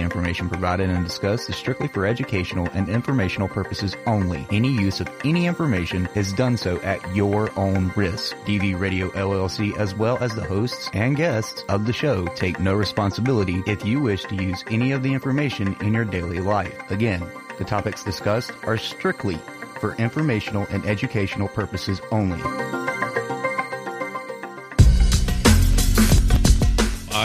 The information provided and discussed is strictly for educational and informational purposes only. Any use of any information is done so at your own risk. DV Radio LLC as well as the hosts and guests of the show take no responsibility if you wish to use any of the information in your daily life. Again, the topics discussed are strictly for informational and educational purposes only.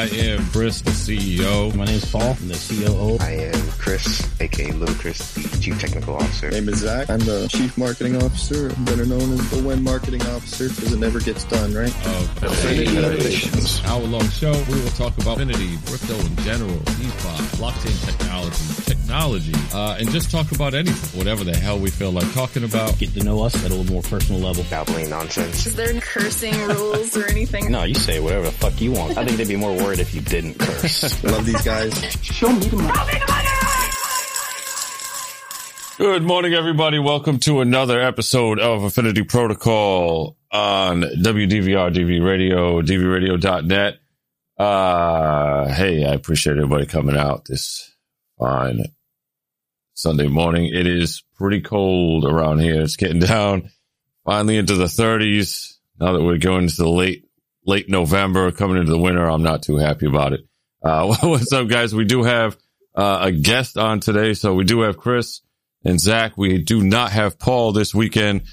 I am Chris, the CEO. My name is Paul. I'm the COO. I am Chris, aka Little Chris, the Chief Technical Officer. My name is Zach. I'm the Chief Marketing Officer, better known as the When Marketing Officer, because it never gets done, right? Of Affinity Innovations. Hour long show. We will talk about Affinity, crypto in general, DeFi, blockchain technology, technology, uh, and just talk about anything, whatever the hell we feel like talking about. Get to know us at a little more personal level. Babbling nonsense. Is there cursing rules or anything? No, you say whatever the fuck you want. I think they'd be more worried if you didn't curse. Love these guys. Show me the money. Good morning, everybody. Welcome to another episode of Affinity Protocol on WDVR, DV Radio, DVRadio.net. Uh, hey, I appreciate everybody coming out this fine Sunday morning. It is pretty cold around here. It's getting down finally into the 30s. Now that we're going into the late, late November, coming into the winter, I'm not too happy about it. Uh, what's up, guys? We do have uh, a guest on today. So we do have Chris and Zach. We do not have Paul this weekend.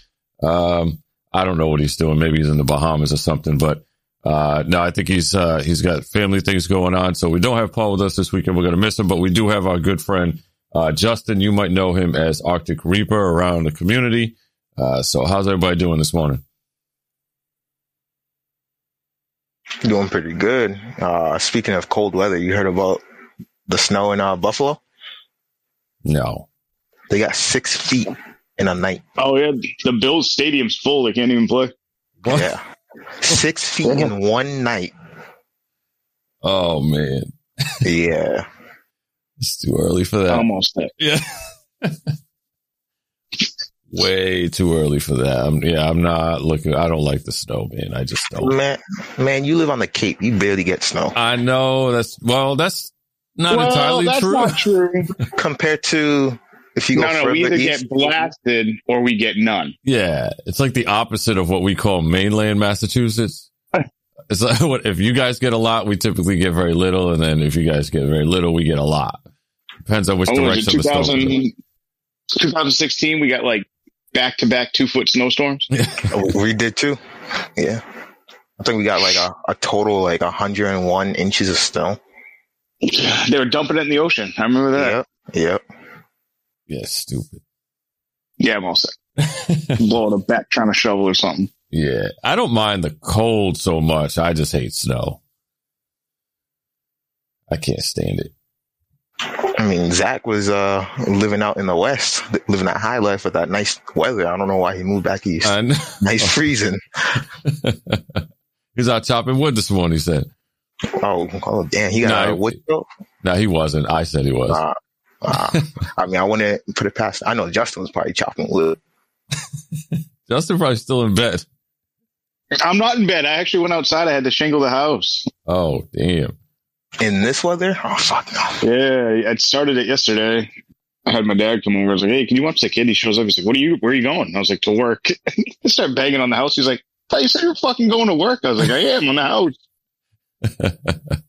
Um, I don't know what he's doing. Maybe he's in the Bahamas or something, but, uh, no, I think he's, uh, he's got family things going on. So we don't have Paul with us this weekend. We're going to miss him, but we do have our good friend, uh, Justin. You might know him as Arctic Reaper around the community. Uh, so how's everybody doing this morning? Doing pretty good. Uh, speaking of cold weather, you heard about the snow in uh, Buffalo? No. They got six feet in a night. Oh yeah, the Bills stadium's full. They can't even play. What? Yeah. Six feet in one night. Oh man. Yeah. It's too early for that. Almost there. Yeah. Way too early for that. I'm, yeah, I'm not looking. I don't like the snow, man. I just don't. Man, man, you live on the Cape. You barely get snow I know that's well. That's not well, entirely that's true. not true. compared to if you go no, no, further we either east. get blasted or we get none. Yeah, it's like the opposite of what we call mainland Massachusetts. It's like what if you guys get a lot, we typically get very little, and then if you guys get very little, we get a lot. Depends on which Oh, was it direction the storm. 2000, is. 2016? We got like back to back two foot snowstorms. we did too. Yeah. I think we got like a, a total like 101 inches of snow. They were dumping it in the ocean. I remember that. Yep. Yep. Yeah, stupid. Yeah, I'm all set. Blowing a back trying to shovel or something. Yeah, I don't mind the cold so much. I just hate snow. I can't stand it. I mean, Zach was uh living out in the west, living that high life with that nice weather. I don't know why he moved back east. And nice freezing. he's out chopping wood this morning. He said, Oh, oh damn, he got No, a wood chop? "No, he wasn't." I said he was. Uh, uh, I mean, I wouldn't put it past. I know Justin was probably chopping wood. Justin probably still in bed. I'm not in bed. I actually went outside. I had to shingle the house. Oh, damn. In this weather? Oh fuck no. Yeah, I started it yesterday. I had my dad come over. I was like, "Hey, can you watch the kid?" He shows up. He's like, "What are you? Where are you going?" I was like, "To work." I start banging on the house. He's like, "I thought you said you're fucking going to work." I was like, "I am on the house."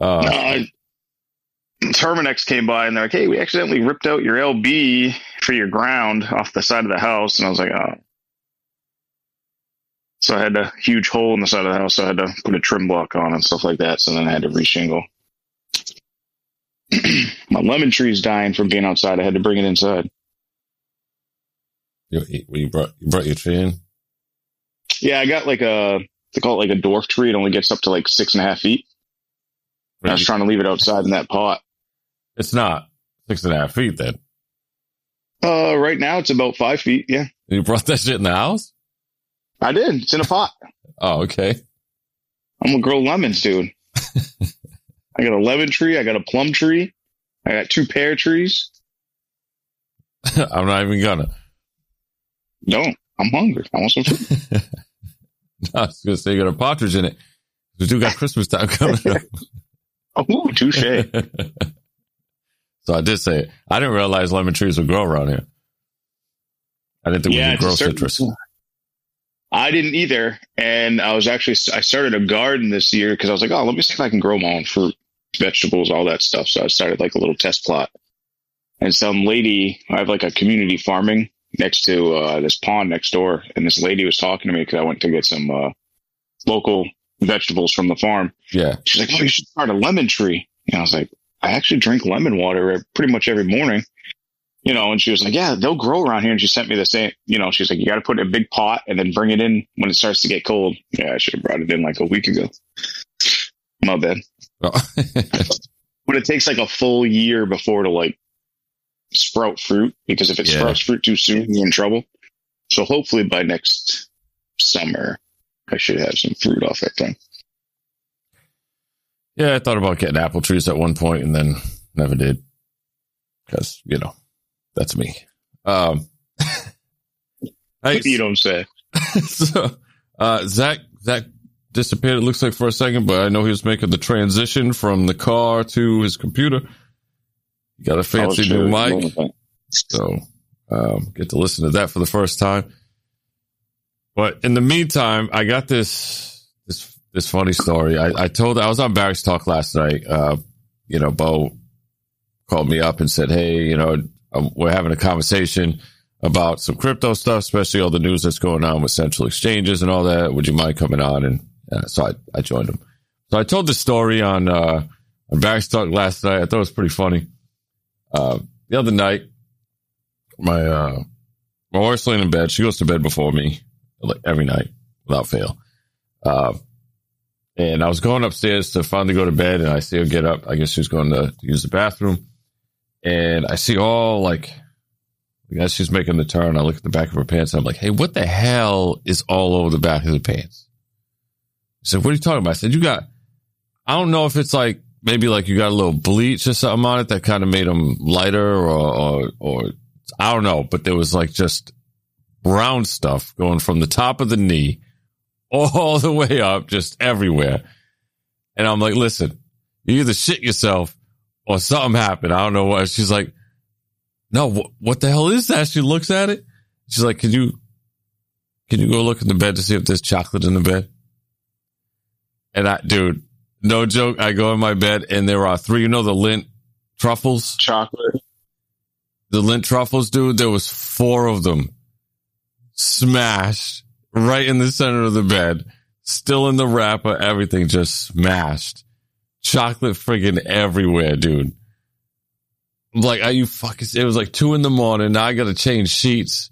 Uh, Uh, Terminix came by and they're like, "Hey, we accidentally ripped out your LB for your ground off the side of the house," and I was like, "Oh." So I had a huge hole in the side of the house. So I had to put a trim block on and stuff like that. So then I had to reshingle. My lemon tree's dying from being outside. I had to bring it inside. you, you brought you brought your tree in. Yeah, I got like a they call it like a dwarf tree. It only gets up to like six and a half feet. I was trying to leave it outside in that pot. It's not six and a half feet. Then Uh, right now it's about five feet. Yeah, you brought that shit in the house. I did. It's in a pot. Oh, okay. I'm gonna grow lemons, dude. I got a lemon tree. I got a plum tree. I got two pear trees. I'm not even gonna. No, I'm hungry. I want some food. I was gonna say you got a partridge in it. We do got Christmas time coming up. Oh, touche. so I did say it. I didn't realize lemon trees would grow around here. I didn't think we could grow certain- citrus. I didn't either, and I was actually I started a garden this year because I was like, oh, let me see if I can grow my own fruit, vegetables, all that stuff. So I started like a little test plot, and some lady I have like a community farming next to uh, this pond next door, and this lady was talking to me because I went to get some uh, local vegetables from the farm. Yeah. She's like, oh, you should start a lemon tree. And I was like, I actually drink lemon water pretty much every morning. You know, and she was like, yeah, they'll grow around here. And she sent me the same, you know, she's like, you got to put it in a big pot and then bring it in when it starts to get cold. Yeah, I should have brought it in like a week ago. My bad. Oh. But it takes like a full year before to like sprout fruit because if it Yeah. sprouts fruit too soon, you're in trouble. So hopefully by next summer, I should have some fruit off that thing. yeah, I thought about getting apple trees at one point and then never did. Because, you know, that's me. Um, hey, You don't say. so, uh, Zach, Zach disappeared, it looks like for a second, but I know he was making the transition from the car to his computer. He got a fancy new mic. So, um, get to listen to that for the first time. But in the meantime, I got this, this, this funny story. I, I told, I was on Barry's talk last night. Uh, you know, Bo called me up and said, Hey, you know, we're having a conversation about some crypto stuff, especially all the news that's going on with central exchanges and all that. Would you mind coming on? And uh, so I, I joined him. So I told the story on, uh, on Barry's talk last night. I thought it was pretty funny. Uh, the other night, my, uh, my wife's laying in bed. She goes to bed before me, like every night without fail. Uh, and I was going upstairs to finally go to bed and I see her get up. I guess she was going to, to use the bathroom and I see all like, as she's making the turn, I look at the back of her pants I'm like, Hey, what the hell is all over the back of the pants? She said, what are you talking about? I said, you got, I don't know if it's like, maybe like you got a little bleach or something on it that kind of made them lighter or, or, or I don't know, but there was like just brown stuff going from the top of the knee all the way up, just everywhere. And I'm like, listen, you either shit yourself or something happened. I don't know what. She's like, no, wh- what the hell is that? She looks at it. She's like, can you, can you go look in the bed to see if there's chocolate in the bed? And I, dude, no joke. I go in my bed and there are three, you know, the Lindt truffles, Chocolate. the Lindt truffles, dude. There was four of them smashed right in the center of the bed, still in the wrapper, everything just smashed. Chocolate friggin' everywhere, dude. Like, are you fucking, it was like two in the morning. Now I got to change sheets.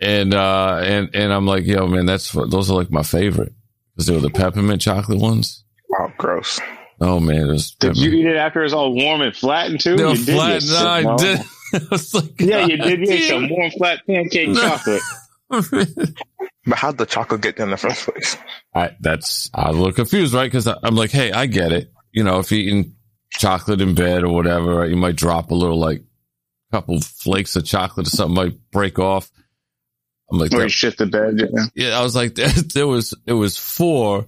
And, uh, and, and I'm like, yo, man, that's, those are like my favorite because they were the peppermint chocolate ones. Oh, gross. Oh man, it was Did you eat it after it's all warm and flattened too? They were You flat. you No, I did. I was like, Yeah, you did. You ate some warm, flat pancake chocolate. But how'd the chocolate get there in the first place? I that's I'm a little confused, right? Because I'm like, hey, I get it. You know, if you're eating chocolate in bed or whatever, right, you might drop a little like couple flakes of chocolate or something might break off. I'm like, Or you shit the bed. Yeah. yeah, I was like, there, there was it was four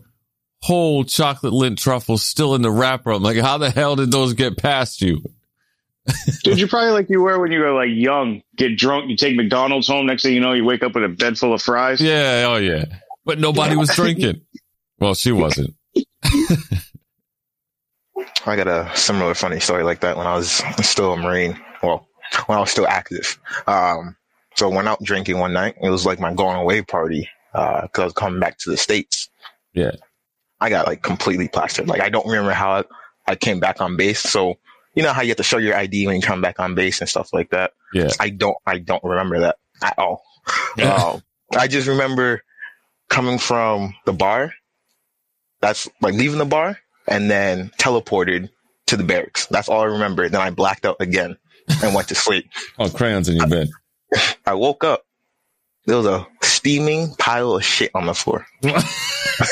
whole chocolate Lindt truffles still in the wrapper. I'm like, how the hell did those get past you? Dude, you're probably like you were when you were like young. Get drunk, you take McDonald's home. Next thing you know, you wake up with a bed full of fries. Yeah, oh yeah, but nobody was drinking. Well, she wasn't. I got a similar funny story like that when I was still a Marine. Well, when I was still active. Um, so I went out drinking one night. It was like my going away party, uh, cause I was coming back to the States. Yeah. I got like completely plastered. Like I don't remember how I, I came back on base. So you know how you have to show your ID when you come back on base and stuff like that. Yeah. I don't, I don't remember that at all. Yeah. Um, I just remember coming from the bar. That's like leaving the bar and then teleported to the barracks. That's all I remember. Then I blacked out again and went to sleep. Oh, crayons in your bed. I woke up. There was a steaming pile of shit on the floor.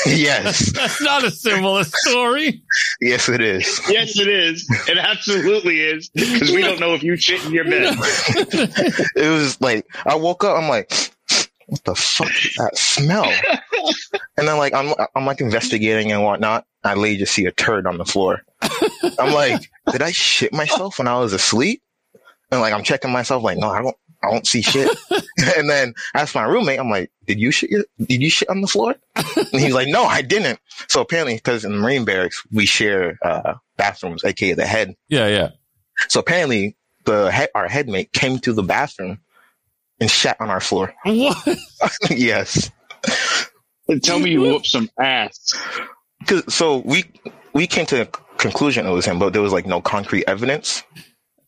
yes, That's not a similar story. yes, it is. Yes, it is. It absolutely is. Because we don't know if you shit in your bed. It was like I woke up. I'm like, what the fuck is that smell? And then like I'm I'm like investigating and whatnot. I literally just see a turd on the floor. I'm like, did I shit myself when I was asleep? And like I'm checking myself, like, no, I don't I don't see shit. and then I asked my roommate, I'm like, did you shit your, did you shit on the floor? And he's like, no, I didn't. So apparently, because in the Marine barracks we share uh bathrooms, aka the head. Yeah, yeah. So apparently the head our headmate came to the bathroom and shat on our floor. What? yes. Tell me you whooped some ass. 'Cause- so we we came to the conclusion it was him, but there was like no concrete evidence.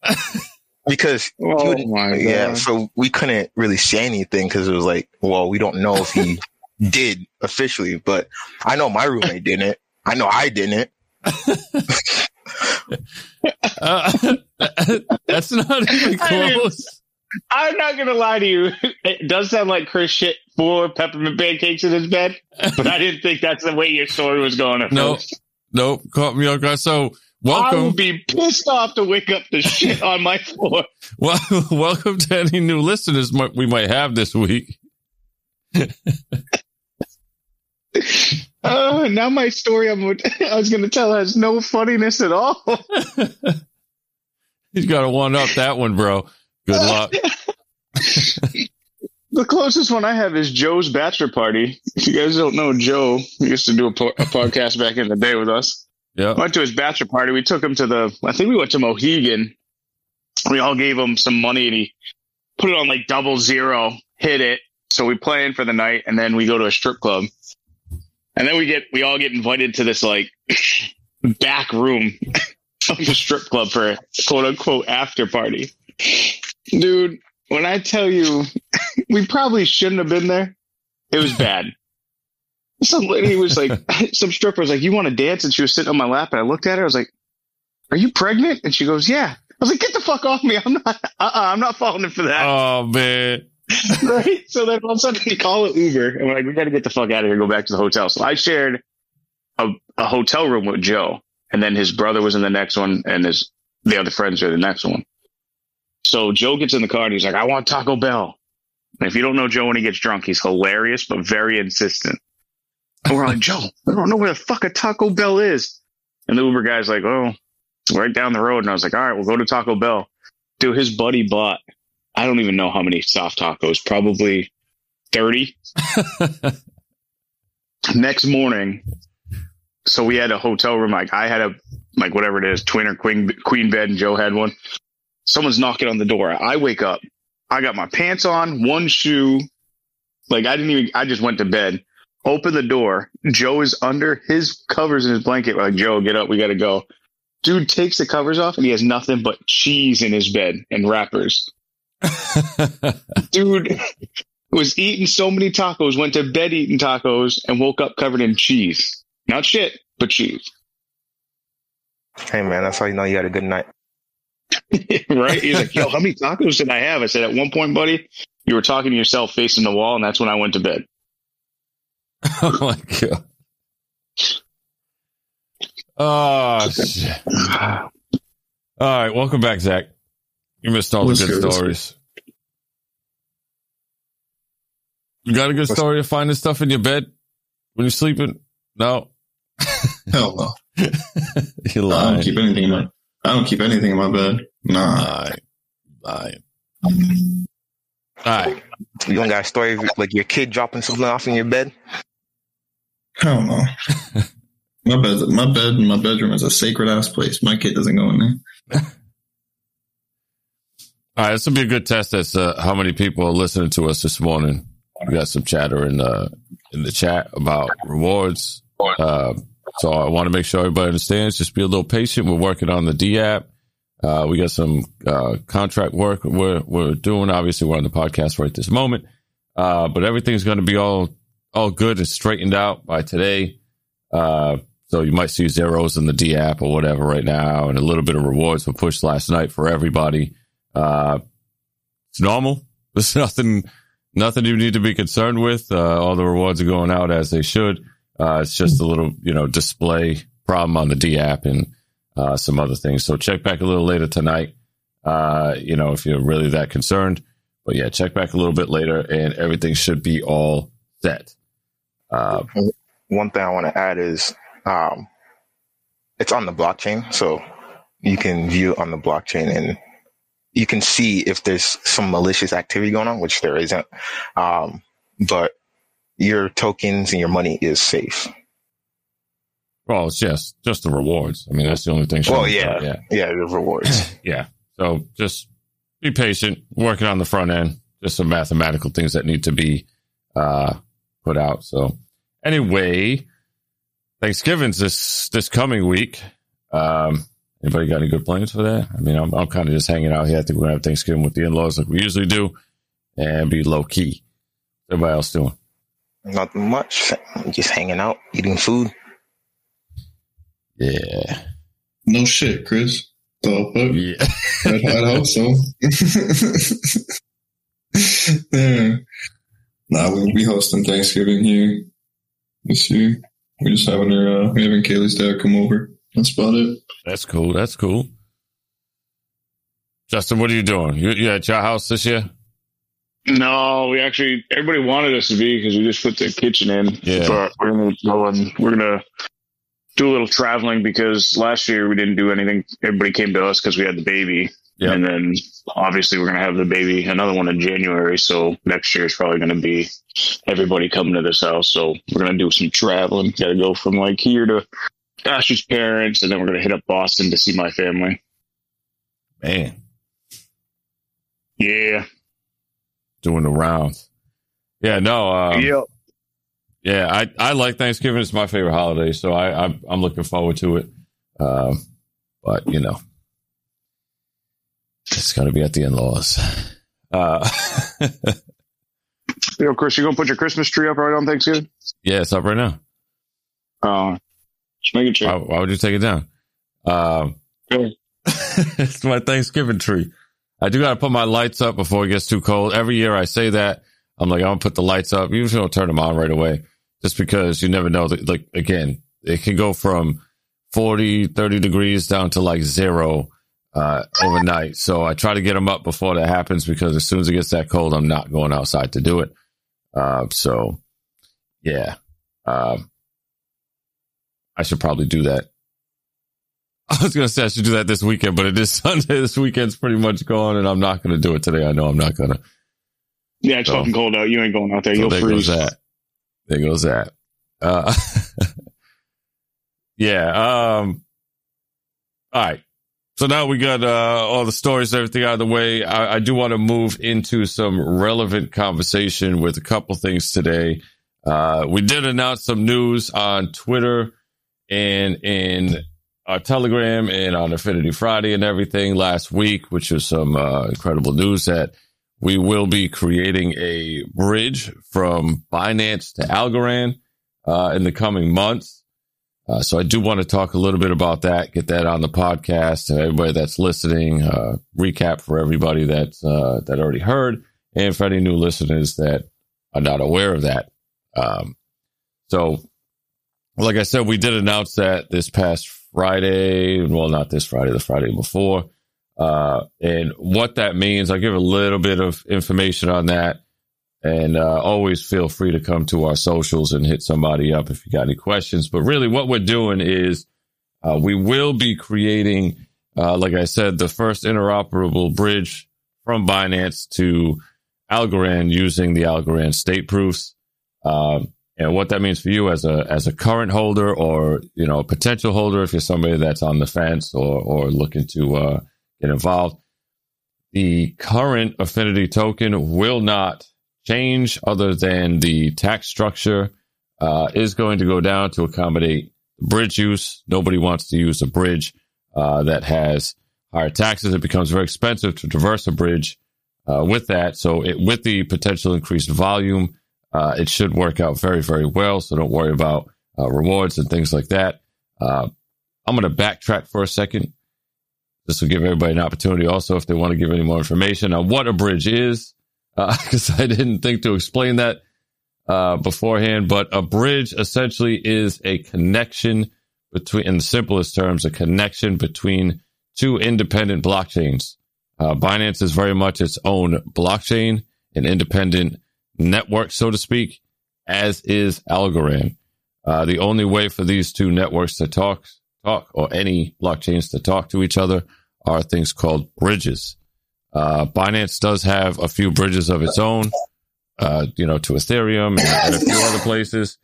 because Oh would- my god. yeah, so we couldn't really say anything because it was like, well, we don't know if he did officially, but I know my roommate didn't. I know I didn't. Uh, that's not even close. I'm not gonna lie to you. It does sound like Chris shit four peppermint pancakes in his bed, but I didn't think that's the way your story was going. At No. first. Nope, caught me off guard. So welcome. I would be pissed off to wake up to shit on my floor. well, welcome to any new listeners we might have this week. Uh, now my story I'm, I was going to tell has no funniness at all. He's got to one up that one, bro. Good uh, luck. The closest one I have is Joe's bachelor party. If you guys don't know Joe, he used to do a, po- a podcast back in the day with us. Yeah. Went to his bachelor party. We took him to the, I think we went to Mohegan. We all gave him some money and he put it on like double zero, hit it. So we play in for the night and then we go to a strip club. And then we get, we all get invited to this like back room of the strip club for a quote unquote after party. Dude, when I tell you, we probably shouldn't have been there. It was bad. Some lady was like, some stripper was like, you want to dance? And she was sitting on my lap and I looked at her. I was like, are you pregnant? And she goes, yeah. I was like, get the fuck off me. I'm not, uh-uh, I'm not falling in for that. Oh man. right? So then all of a sudden we call it Uber and we're like, we got to get the fuck out of here, go back to the hotel. So I shared a, a hotel room with Joe and then his brother was in the next one and his, the other friends are the next one. So Joe gets in the car and he's like, I want Taco Bell. And if you don't know Joe when he gets drunk, he's hilarious, but very insistent. And we're like, Joe, I don't know where the fuck a Taco Bell is. And the Uber guy's like, oh, right down the road. And I was like, all right, we'll go to Taco Bell. Dude, his buddy bought, I don't even know how many soft tacos, probably 30. Next morning, so we had a hotel room. Like I had a, like whatever it is, twin or queen, queen bed and Joe had one. Someone's knocking on the door. I wake up. I got my pants on, one shoe. Like I didn't even, I just went to bed. Open the door. Joe is under his covers in his blanket. We're like, Joe, get up. We got to go. Dude takes the covers off and he has nothing but cheese in his bed and wrappers. Dude was eating so many tacos, went to bed eating tacos, and woke up covered in cheese. Not shit, but cheese. Hey man, that's how you know you had a good night. right? He's like, yo, how many tacos did I have? I said, at one point, buddy, you were talking to yourself facing the wall, and that's when I went to bed. oh my god. Oh shit. All right, welcome back, Zach. You missed all the good stories. You got a good story of finding stuff in your bed when you're sleeping? No, Hell no. you're I don't keep anything in my. I don't keep anything in my bed. Nah. Lying. Lying. All right. You don't got a story of like your kid dropping something off in your bed? Hell no. my bed. My bed in my bedroom is a sacred ass place. My kid doesn't go in there. All right, this will be a good test as uh, how many people are listening to us this morning. We got some chatter in the in the chat about rewards. Uh, so I want to make sure everybody understands. Just be a little patient. We're working on the D app. Uh, we got some uh, contract work we're we're doing. Obviously, we're on the podcast right this moment, uh, but everything's going to be all all good and straightened out by today. Uh, so you might see zeros in the D app or whatever right now, and a little bit of rewards were pushed last night for everybody. Uh, it's normal. There's nothing, nothing you need to be concerned with. Uh, all the rewards are going out as they should. Uh, it's just a little, you know, display problem on the D app and uh, some other things. So check back a little later tonight. Uh, you know, if you're really that concerned. But yeah, check back a little bit later, and everything should be all set. Uh, One thing I want to add is um, it's on the blockchain, so you can view on the blockchain and you can see if there's some malicious activity going on, which there isn't. Um, but your tokens and your money is safe. well, it's just just the rewards. I mean, that's the only thing. Well, yeah, yeah, yeah, the rewards. yeah. So just be patient, working on the front end. Just some mathematical things that need to be uh, put out. So anyway, Thanksgiving's this this coming week. Um, anybody got any good plans for that? I mean, I'm I'm kind of just hanging out here. I think we're gonna have Thanksgiving with the in laws like we usually do, and be low key. Everybody else doing? Nothing much. Just hanging out, eating food. Yeah, No shit, Chris. The fuck? yeah. I'd, I'd hope so. yeah. Nah, we'll be hosting Thanksgiving here this year. We're just having her, uh, we're having Kaylee's dad come over. That's about it. That's cool. That's cool. Justin, what are you doing? You, you at your house this year? No, we actually everybody wanted us to be because we just put the kitchen in. Yeah. But we're gonna go and we're gonna do a little traveling because last year we didn't do anything. Everybody came to us because we had the baby, Yeah. and then obviously we're gonna have the baby another one in January. So next year is probably gonna be everybody coming to this house. So we're gonna do some traveling. Got to go from like here to Ashley's parents, and then we're gonna hit up Boston to see my family. Man, Yeah. Doing the rounds. Yeah, no. Um, yep. Yeah, I, I like Thanksgiving. It's my favorite holiday, so I, I'm, I'm looking forward to it. Um, but you know, it's got to be at the in-laws. Uh, Yo, Chris, you gonna put your Christmas tree up right on Thanksgiving? yeah, it's up right now. Uh, just making sure. Why, why would you take it down? Um, it's my Thanksgiving tree. I do got to put my lights up before it gets too cold. Every year I say that. I'm like, I'm gonna put the lights up. Usually don't turn them on right away just because you never know like, again, it can go from 40, 30 degrees down to like zero, uh, overnight. So I try to get them up before that happens because as soon as it gets that cold, I'm not going outside to do it. Uh, so yeah, um, I should probably do that. I was going to say I should do that this weekend, but it is Sunday. This weekend's pretty much gone and I'm not going to do it today. I know I'm not going to. Yeah, it's So- fucking cold out. You ain't going out there. So You'll there freeze. goes that. There goes that. Uh, yeah. Um, all right. So now we got uh, all the stories, everything out of the way. I, I do want to move into some relevant conversation with a couple things today. Uh, we did announce some news on Twitter and in our Telegram and on Affinity Friday and everything last week, which was some uh, incredible news that we will be creating a bridge from Binance to Algorand uh, in the coming months. Uh, so I do want to talk a little bit about that, get that on the podcast, and everybody that's listening, uh, recap for everybody that's uh, that already heard, and for any new listeners that are not aware of that. Um, so, like I said, we did announce that this past Friday. Well, not this Friday, the Friday before. Uh, and what that means, I'll give a little bit of information on that. And uh, always feel free to come to our socials and hit somebody up if you got any questions. But really, what we're doing is uh, we will be creating, uh, like I said, the first interoperable bridge from Binance to Algorand using the Algorand state proofs. Um, and what that means for you as a as a current holder or you know a potential holder, if you're somebody that's on the fence or or looking to uh, get involved, the current Affinity token will not change other than the tax structure uh, is going to go down to accommodate bridge use. Nobody wants to use a bridge uh, that has higher taxes. It becomes very expensive to traverse a bridge uh, with that. So it, with the potential increased volume, uh, it should work out very, very well. So don't worry about uh, rewards and things like that. Uh, I'm going to backtrack for a second. This will give everybody an opportunity also if they want to give any more information on what a bridge is. because uh, I didn't think to explain that uh, beforehand. But a bridge essentially is a connection between, in the simplest terms, a connection between two independent blockchains. Uh, Binance is very much its own blockchain, an independent network, so to speak, as is Algorand. Uh, the only way for these two networks to talk, talk, or any blockchains to talk to each other are things called bridges. Uh, Binance does have a few bridges of its own, uh, you know, to Ethereum and, and, a few other places.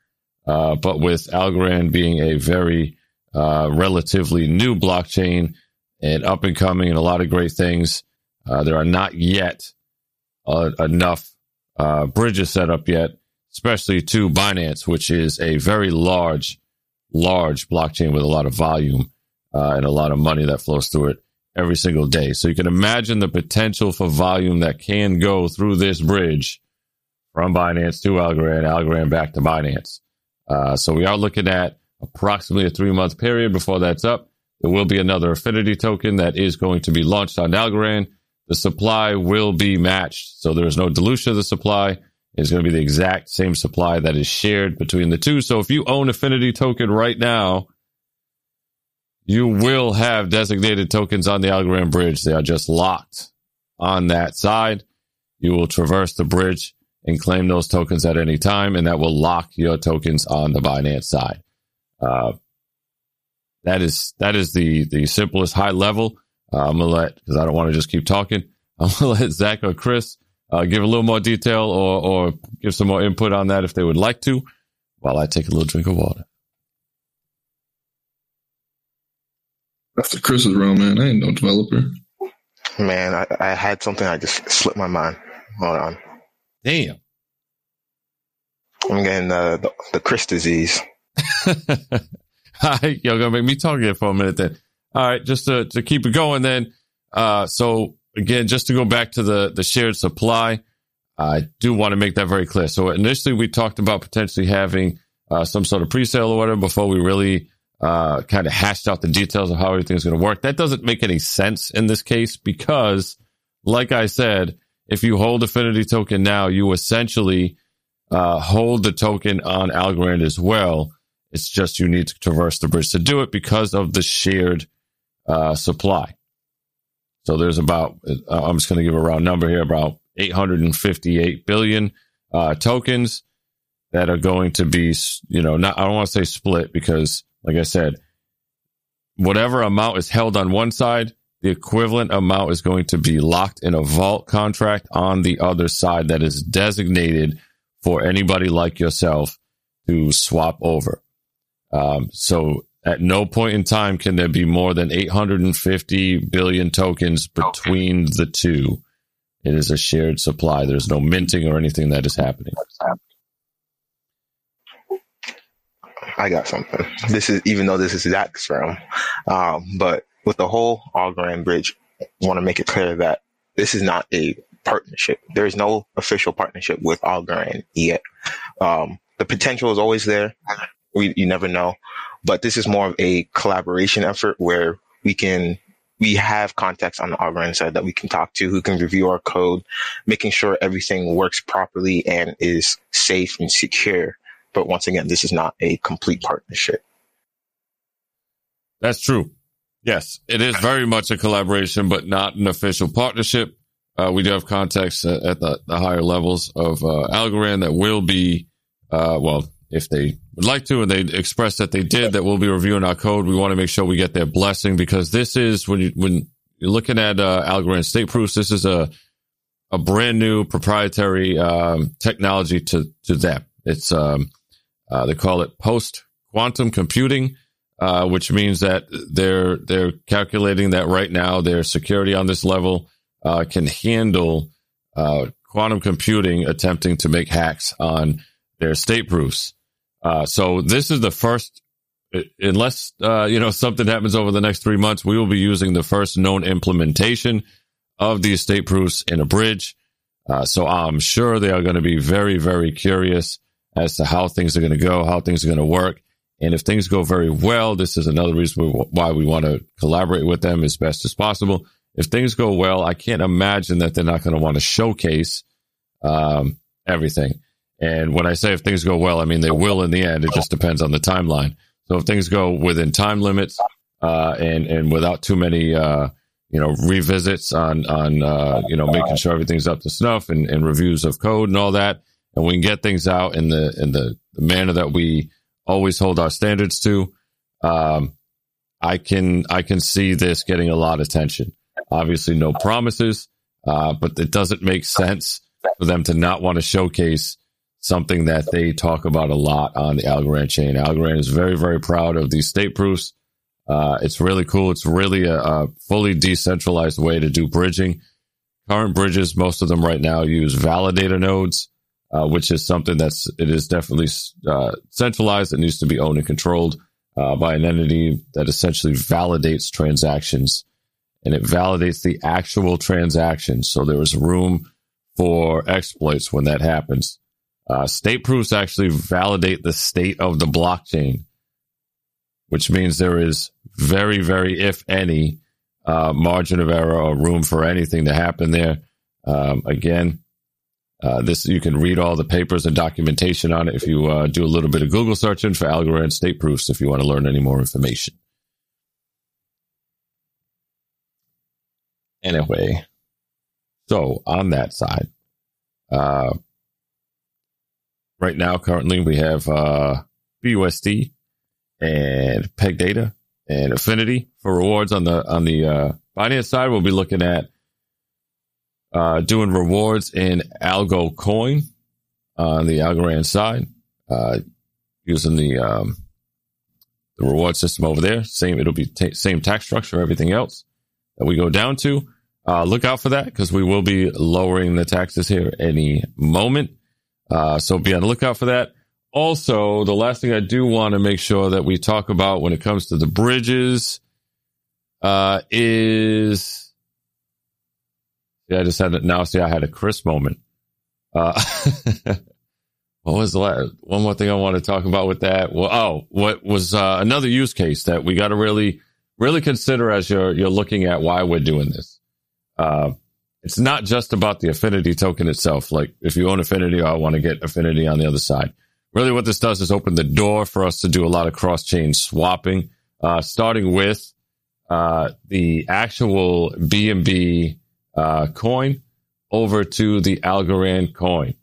Uh, but with Algorand being a very uh, relatively new blockchain and up and coming and a lot of great things, uh, there are not yet uh, bridges set up yet, especially to Binance, which is a very large, large blockchain with a lot of volume and a lot of money that flows through it every single day. So you can imagine the potential for volume that can go through this bridge from Binance to Algorand, Algorand back to Binance. Uh, so we are looking at approximately a three month period before that's up. There will be another affinity token that is going to be launched on Algorand. The supply will be matched. So there is no dilution of the supply. It's going to be the exact same supply that is shared between the two. So if you own affinity token right now, you will have designated tokens on the Algorand bridge. They are just locked on that side. You will traverse the bridge and claim those tokens at any time, and that will lock your tokens on the Binance side. Uh, that is that is the the simplest high level. Uh, I'm gonna let because I don't want to just keep talking. I'm gonna let Zach or Chris uh, give a little more detail or or give some more input on that if they would like to, while I take a little drink of water. After Chris's room, man, I ain't no developer. Man, I, I had something I just slipped my mind. Hold on. Damn. I'm getting uh, the the Chris disease. Hi, you're gonna make me talk here for a minute then. All right, just to, to keep it going then. Uh, so again, just to go back to the, the shared supply, I do want to make that very clear. So initially we talked about potentially having uh, some sort of pre-sale or whatever before we really uh, kind of hashed out the details of how everything's going to work. That doesn't make any sense in this case because, like I said, if you hold Affinity token now, you essentially uh, hold the token on Algorand as well. It's just you need to traverse the bridge to do it because of the shared uh, supply. So there's about, uh, I'm just going to give a round number here, about 858 billion uh, tokens that are going to be, you know, not, I don't want to say split because like I said, whatever amount is held on one side, the equivalent amount is going to be locked in a vault contract on the other side that is designated for anybody like yourself to swap over. Um, so at no point in time can there be more than 850 billion tokens between the two. It is a shared supply. There's no minting or anything that is happening. I got something. This is even though this is Zach's realm, um, but with the whole Algorand Bridge, I want to make it clear that this is not a partnership. There is no official partnership with Algorand yet. Um, the potential is always there. We, you never know, but this is more of a collaboration effort where we can we have contacts on the Algorand side that we can talk to who can review our code, making sure everything works properly and is safe and secure but once again, this is not a complete partnership. That's true. Yes, it is very much a collaboration, but not an official partnership. Uh, we do have contacts at, the, the, higher levels of uh, Algorand that will be, uh, well, if they would like to, and they express that they did, that we'll be reviewing our code. We want to make sure we get their blessing because this is when you when you're looking at uh, Algorand state proofs. This is a a brand new proprietary um, technology to to them. It's um, uh, they call it post quantum computing, uh, which means that they're they're calculating that right now their security on this level uh, can handle uh, quantum computing attempting to make hacks on their state proofs. Uh, so this is the first. Unless uh, you know something happens over the next three months, we will be using the first known implementation of the state proofs in a bridge. so I'm sure they are going to be very, very curious as to how things are going to go, how things are going to work. And if things go very well, this is another reason why we want to collaborate with them as best as possible. If things go well, I can't imagine that they're not going to want to showcase um, everything. And when I say if things go well, I mean they will in the end. It just depends on the timeline. So if things go within time limits uh, and and without too many uh, you know revisits on on uh, you know making sure everything's up to snuff and, and reviews of code and all that, and we can get things out in the in the, the manner that we always hold our standards to. Um, I can I can see this getting a lot of attention. Obviously, no promises, uh, but it doesn't make sense for them to not want to showcase something that they talk about a lot on the Algorand chain. Algorand is very very proud of these state proofs. Uh, it's really cool. It's really a, a, fully decentralized way to do bridging. Current bridges, most of them right now use validator nodes, uh, which is something that's it is definitely uh, centralized. It needs to be owned and controlled uh, by an entity that essentially validates transactions and it validates the actual transaction. So there is room for exploits when that happens. Uh, state proofs actually validate the state of the blockchain, which means there is very, very, if any, uh, margin of error or room for anything to happen there. Um, again, uh, this you can read all the papers and documentation on it if you uh, do a little bit of Google searching for Algorand state proofs if you want to learn any more information. Anyway, so on that side, uh, right now, currently we have uh, BUSD and Peg Data and Affinity for rewards on the on the uh, Binance side. We'll be looking at uh, doing rewards in Algo Coin on the Algorand side, uh, using the um, the reward system over there. Same, it'll be t- same tax structure, everything else that we go down to. Uh, look out for that because we will be lowering the taxes here any moment. Uh, so be on the lookout for that. Also, the last thing I do want to make sure that we talk about when it comes to the bridges uh, is yeah, I just had it now. See, I had a Chris moment. Uh, what was the last, one more thing I want to talk about with that? Well, oh, what was uh, another use case that we got to really, really consider as you're you're looking at why we're doing this. Uh, it's not just about the affinity token itself. Like if you own affinity, I want to get affinity on the other side. Really, what this does is open the door for us to do a lot of cross chain swapping, uh, starting with uh, the actual BNB uh, coin over to the Algorand coin,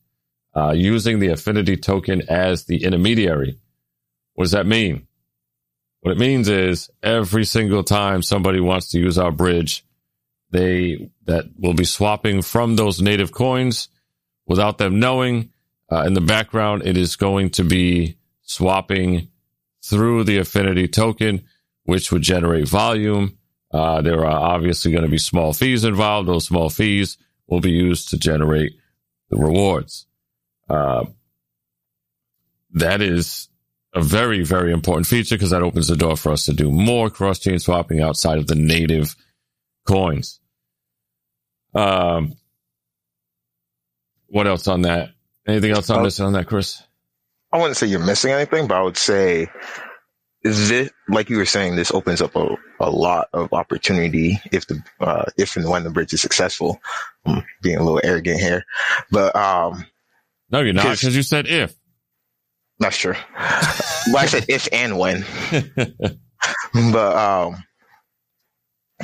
uh, using the affinity token as the intermediary. What does that mean? What it means is every single time somebody wants to use our bridge, they that will be swapping from those native coins without them knowing. Uh, in the background, it is going to be swapping through the affinity token, which would generate volume uh, there are obviously going to be small fees involved. Those small fees will be used to generate the rewards. Uh, that is a very, very important feature because that opens the door for us to do more cross chain swapping outside of the native coins. Um, what else on that? Anything else I'm missing on that, Chris? I wouldn't say you're missing anything, but I would say this, like you were saying, this opens up a, a lot of opportunity if the uh, if and when the bridge is successful. I'm being a little arrogant here, but um, no, you're not because you said if. Not sure. well, I said if and when, but um,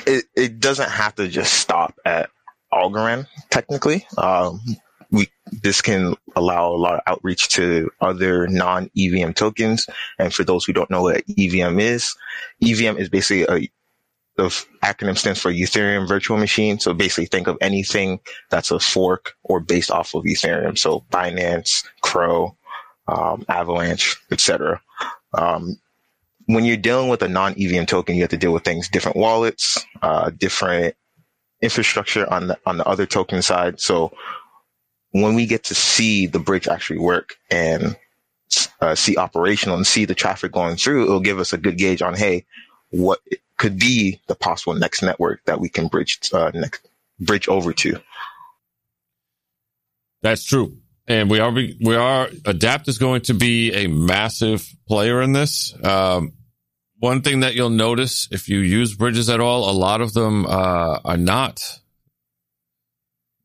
it it doesn't have to just stop at Algorand. Technically, um, we this can allow a lot of outreach to other non EVM tokens. And for those who don't know what EVM is, EVM is basically a the acronym stands for Ethereum Virtual Machine. So basically, think of anything that's a fork or based off of Ethereum. So Binance, Crow, um, Avalanche, etc. Um, when you're dealing with a non EVM token, you have to deal with things different wallets, uh, different infrastructure on the on the other token side. So when we get to see the bridge actually work and uh, see operational and see the traffic going through, it'll give us a good gauge on, hey, what could be the possible next network that we can bridge, uh, next, bridge over to. That's true. And we are, we are, Adapt is going to be a massive player in this. Um, one thing that you'll notice if you use bridges at all, a lot of them, uh, are not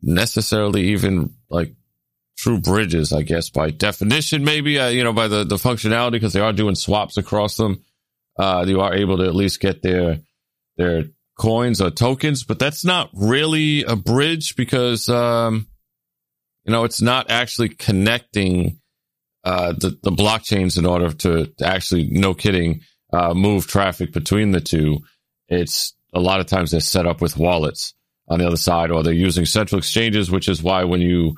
necessarily even like true bridges, I guess, by definition, maybe, uh, you know, by the, the functionality, because they are doing swaps across them. Uh, you are able to at least get their, their coins or tokens, but that's not really a bridge because, um, you know, it's not actually connecting, uh, the, the blockchains in order to, to actually, no kidding, uh, move traffic between the two. It's a lot of times they're set up with wallets on the other side, or they're using central exchanges, which is why when you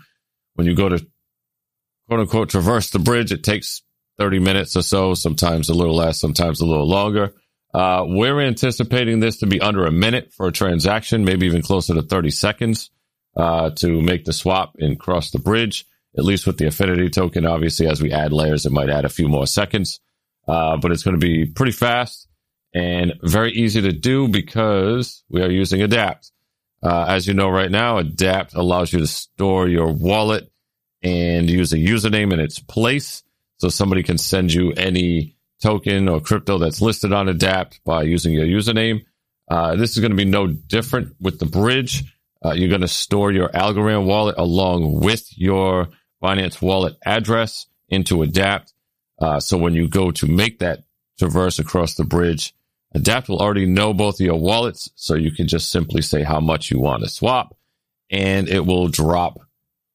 when you go to quote unquote traverse the bridge, it takes 30 minutes or so, sometimes a little less, sometimes a little longer. Uh, we're anticipating this to be under a minute for a transaction, maybe even closer to 30 seconds uh, to make the swap and cross the bridge, at least with the affinity token. Obviously, as we add layers, it might add a few more seconds, uh, but it's going to be pretty fast and very easy to do because we are using Adapt. Uh, as you know right now, Adapt allows you to store your wallet and use a username in its place. So somebody can send you any token or crypto that's listed on Adapt by using your username. Uh, this is going to be no different with the bridge. Uh, you're going to store your Algorand wallet along with your Binance wallet address into Adapt. Uh, so when you go to make that traverse across the bridge, Adapt will already know both of your wallets, so you can just simply say how much you want to swap, and it will drop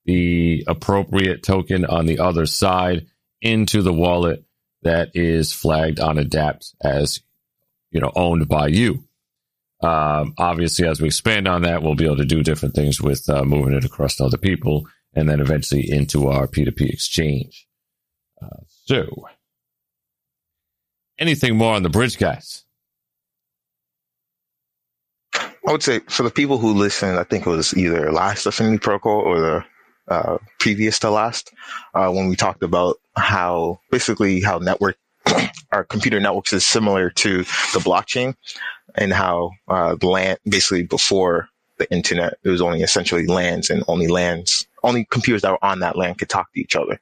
the appropriate token on the other side into the wallet that is flagged on Adapt as you know owned by you. Um, obviously, as we expand on that, we'll be able to do different things with uh, moving it across to other people, and then eventually into our P2P exchange. Uh, so, anything more on the bridge, guys? I would say for the people who listened, I think it was either last Affinity Protocol or the uh, previous to last, uh, when we talked about how basically how network our computer networks is similar to the blockchain and how uh, LAN basically before the internet it was only essentially LANs and only LANs only computers that were on that LAN could talk to each other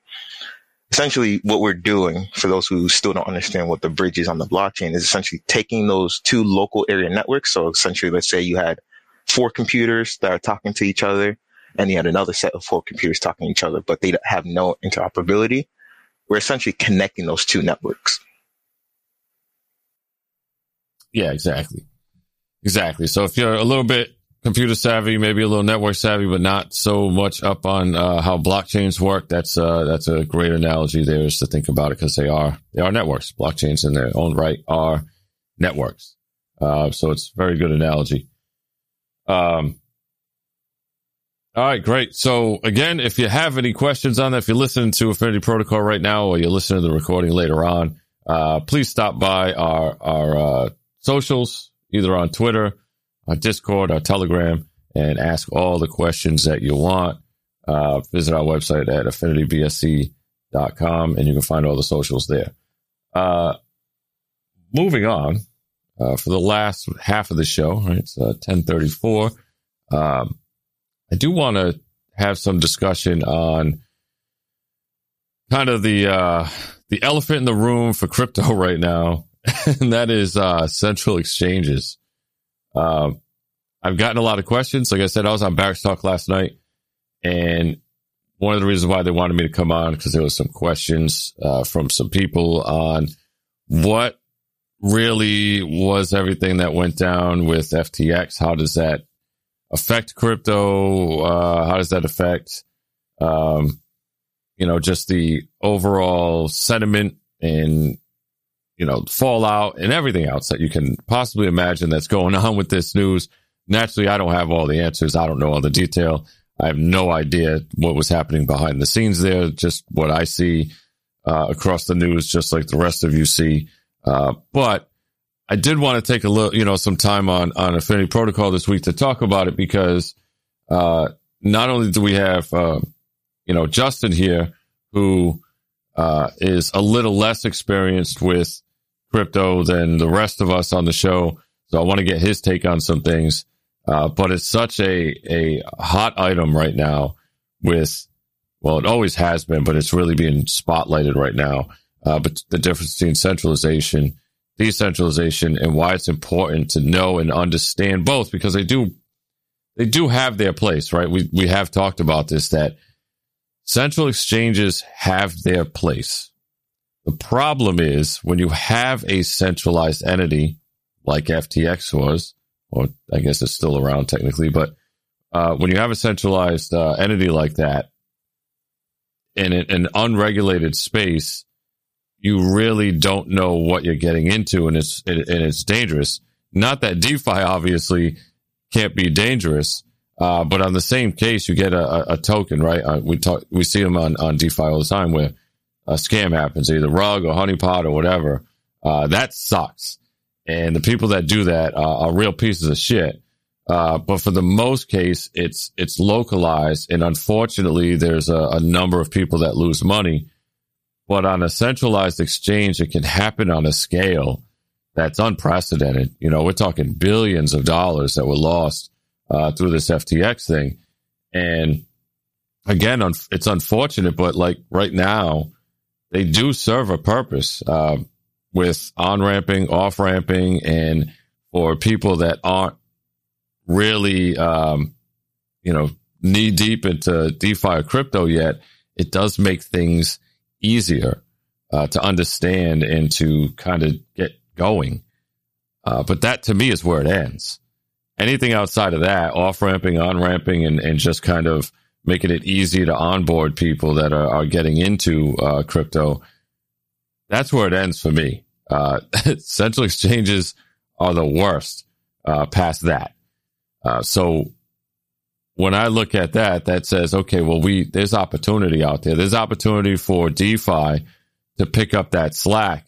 essentially what we're doing for those who still don't understand what the bridge is on the blockchain is essentially taking those two local area networks. So essentially, let's say you had four computers that are talking to each other and you had another set of four computers talking to each other, but they have no interoperability. We're essentially connecting those two networks. Yeah, exactly. Exactly. So if you're a little bit computer savvy, maybe a little network savvy, but not so much up on uh, how blockchains work. That's uh, that's a great analogy there is to think about it because they are they are networks. Blockchains in their own right are networks. Uh, so it's very good analogy. Um, all right, great. So again, if you have any questions on that, if you're listening to Affinity Protocol right now, or you're listening to the recording later on, uh, please stop by our our uh, socials, either on Twitter our Discord, our Telegram, and ask all the questions that you want. Uh, visit our website at affinitybsc.com and you can find all the socials there. Uh, moving on, uh, for the last half of the show, right, it's 1034. Uh, um, I do want to have some discussion on kind of the, uh, the elephant in the room for crypto right now, and that is, uh, central exchanges. Uh, I've gotten a lot of questions. Like I said, I was on Barracks Talk last night, and one of the reasons why they wanted me to come on because there was some questions uh, from some people on what really was everything that went down with FTX. How does that affect crypto? Uh, how does that affect, um, you know, just the overall sentiment and you know, fallout and everything else that you can possibly imagine that's going on with this news. Naturally, I don't have all the answers. I don't know all the detail. I have no idea what was happening behind the scenes there. Just what I see uh, across the news, just like the rest of you see. Uh, but I did want to take a little, you know, some time on on Affinity Protocol this week to talk about it because uh, not only do we have, uh, you know, Justin here who uh, is a little less experienced with crypto than the rest of us on the show. So I want to get his take on some things. Uh, but it's such a, a hot item right now with, well, it always has been, but it's really being spotlighted right now. Uh, but the difference between centralization, decentralization, and why it's important to know and understand both because they do, they do have their place, right? We, we have talked about this that central exchanges have their place. The problem is when you have a centralized entity like FTX was, or I guess it's still around technically, but uh, when you have a centralized uh, entity like that in an unregulated space, you really don't know what you're getting into, and it's and it's dangerous. Not that DeFi obviously can't be dangerous, uh, but on the same case, you get a, a token, right? Uh, we talk, we see them on, on DeFi all the time where a scam happens, either rug or honeypot or whatever. Uh, that sucks. And the people that do that are real pieces of shit. Uh, but for the most case, it's, it's localized. And unfortunately, there's a, a number of people that lose money. But on a centralized exchange, it can happen on a scale that's unprecedented. You know, we're talking billions of dollars that were lost uh, through this FTX thing. And again, un- it's unfortunate, but like right now, they do serve a purpose uh, with on ramping, off ramping, and for people that aren't really, um, you know, knee deep into DeFi or crypto yet, it does make things easier uh, to understand and to kind of get going. Uh, but that to me is where it ends anything outside of that, off ramping, on ramping, and, and just kind of making it easy to onboard people that are, are getting into uh, crypto, that's where it ends for me. Uh, central exchanges are the worst uh, past that. Uh, so when I look at that, that says, okay, well, we there's opportunity out there. There's opportunity for DeFi to pick up that slack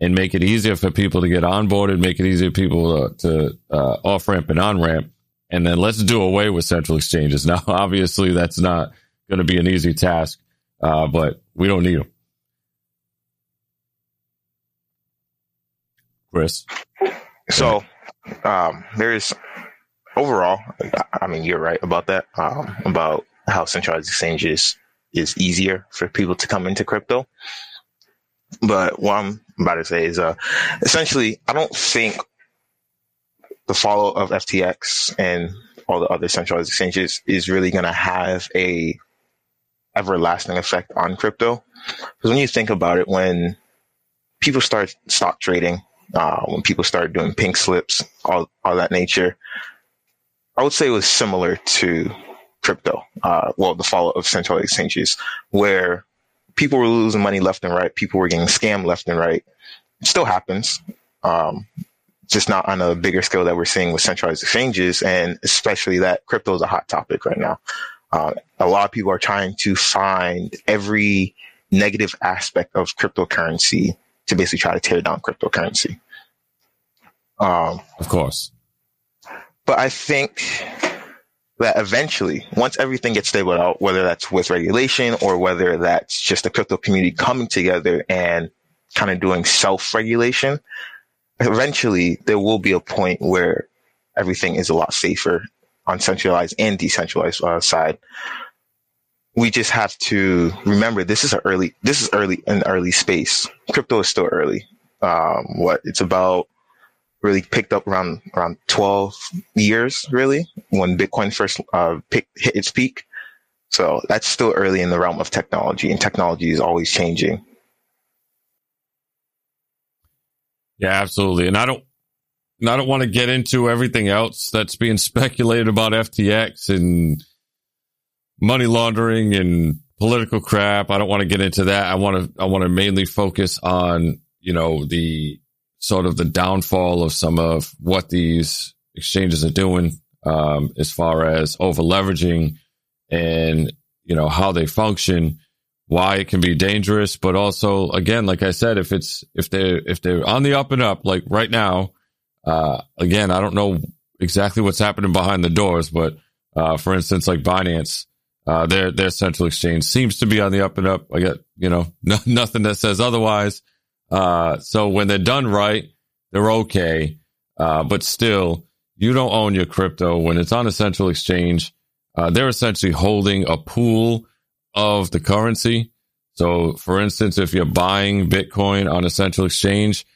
and make it easier for people to get onboarded, make it easier for people uh, to uh, off ramp and on ramp. And then let's do away with central exchanges. Now, obviously, that's not going to be an easy task, uh, but we don't need them. Chris. So, um, there's overall, I mean, you're right about that, um, about how centralized exchanges is easier for people to come into crypto. But what I'm about to say is, uh, essentially, I don't think the follow of FTX and all the other centralized exchanges is really going to have a everlasting effect on crypto. Because when you think about it, when people start stock trading, uh, when people start doing pink slips, all, all that nature, I would say it was similar to crypto. Uh, well, the follow of centralized exchanges where people were losing money left and right. People were getting scammed left and right. It still happens. Um, just not on a bigger scale that we're seeing with centralized exchanges, and especially that crypto is a hot topic right now. Uh, a lot of people are trying to find every negative aspect of cryptocurrency to basically try to tear down cryptocurrency. Um, of course. But I think that eventually, once everything gets stable out, whether that's with regulation or whether that's just the crypto community coming together and kind of doing self regulation, eventually there will be a point where everything is a lot safer on centralized and decentralized uh, side. We just have to remember this is an early, this is early, an early space. Crypto is still early. Um, what it's about really picked up around around 12 years really when bitcoin first uh, pick, hit its peak so that's still early in the realm of technology and technology is always changing yeah absolutely. And i don't and i don't want to get into everything else that's being speculated about ftx and money laundering and political crap. I don't want to get into that. I want to i want to mainly focus on you know the sort of the downfall of some of what these exchanges are doing um, as far as over leveraging and you know how they function why it can be dangerous but also again like i said if it's if they're if they're on the up and up like right now uh, again i don't know exactly what's happening behind the doors but uh, for instance like binance uh, their their central exchange seems to be on the up and up i got you know no, nothing that says otherwise uh, so when they're done right, they're okay. Uh, but still, you don't own your crypto when it's on a central exchange. Uh, they're essentially holding a pool of the currency. So, for instance, if you're buying Bitcoin on a central exchange,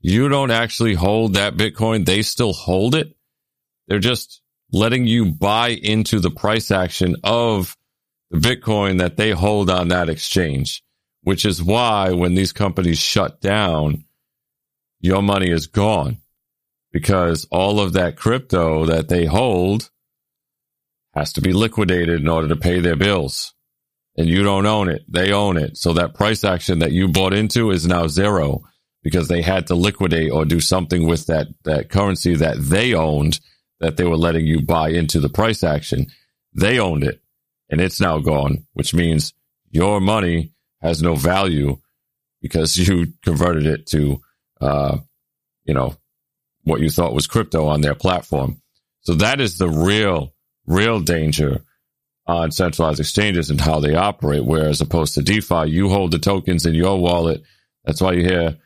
you don't actually hold that Bitcoin. They still hold it. They're just letting you buy into the price action of the Bitcoin that they hold on that exchange, which is why when these companies shut down, your money is gone because all of that crypto that they hold has to be liquidated in order to pay their bills. And you don't own it. They own it. So that price action that you bought into is now zero because they had to liquidate or do something with that, that currency that they owned that they were letting you buy into the price action. They owned it and it's now gone, which means your money has no value because you converted it to, uh, you know, what you thought was crypto on their platform. So that is the real, real danger on centralized exchanges and how they operate. Whereas opposed to DeFi, you hold the tokens in your wallet. That's why you hear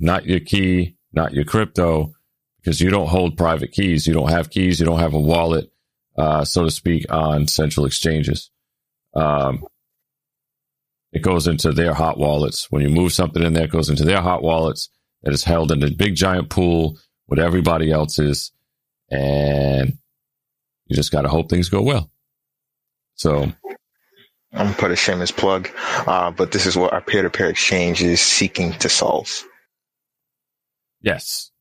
not your key, not your crypto, because you don't hold private keys. You don't have keys. You don't have a wallet, uh, so to speak, on central exchanges. Um, it goes into their hot wallets. When you move something in there, it goes into their hot wallets that is held in a big giant pool with everybody else's. And you just got to hope things go well. So I'm gonna put a shameless plug, uh, but this is what our peer-to-peer exchange is seeking to solve. Yes.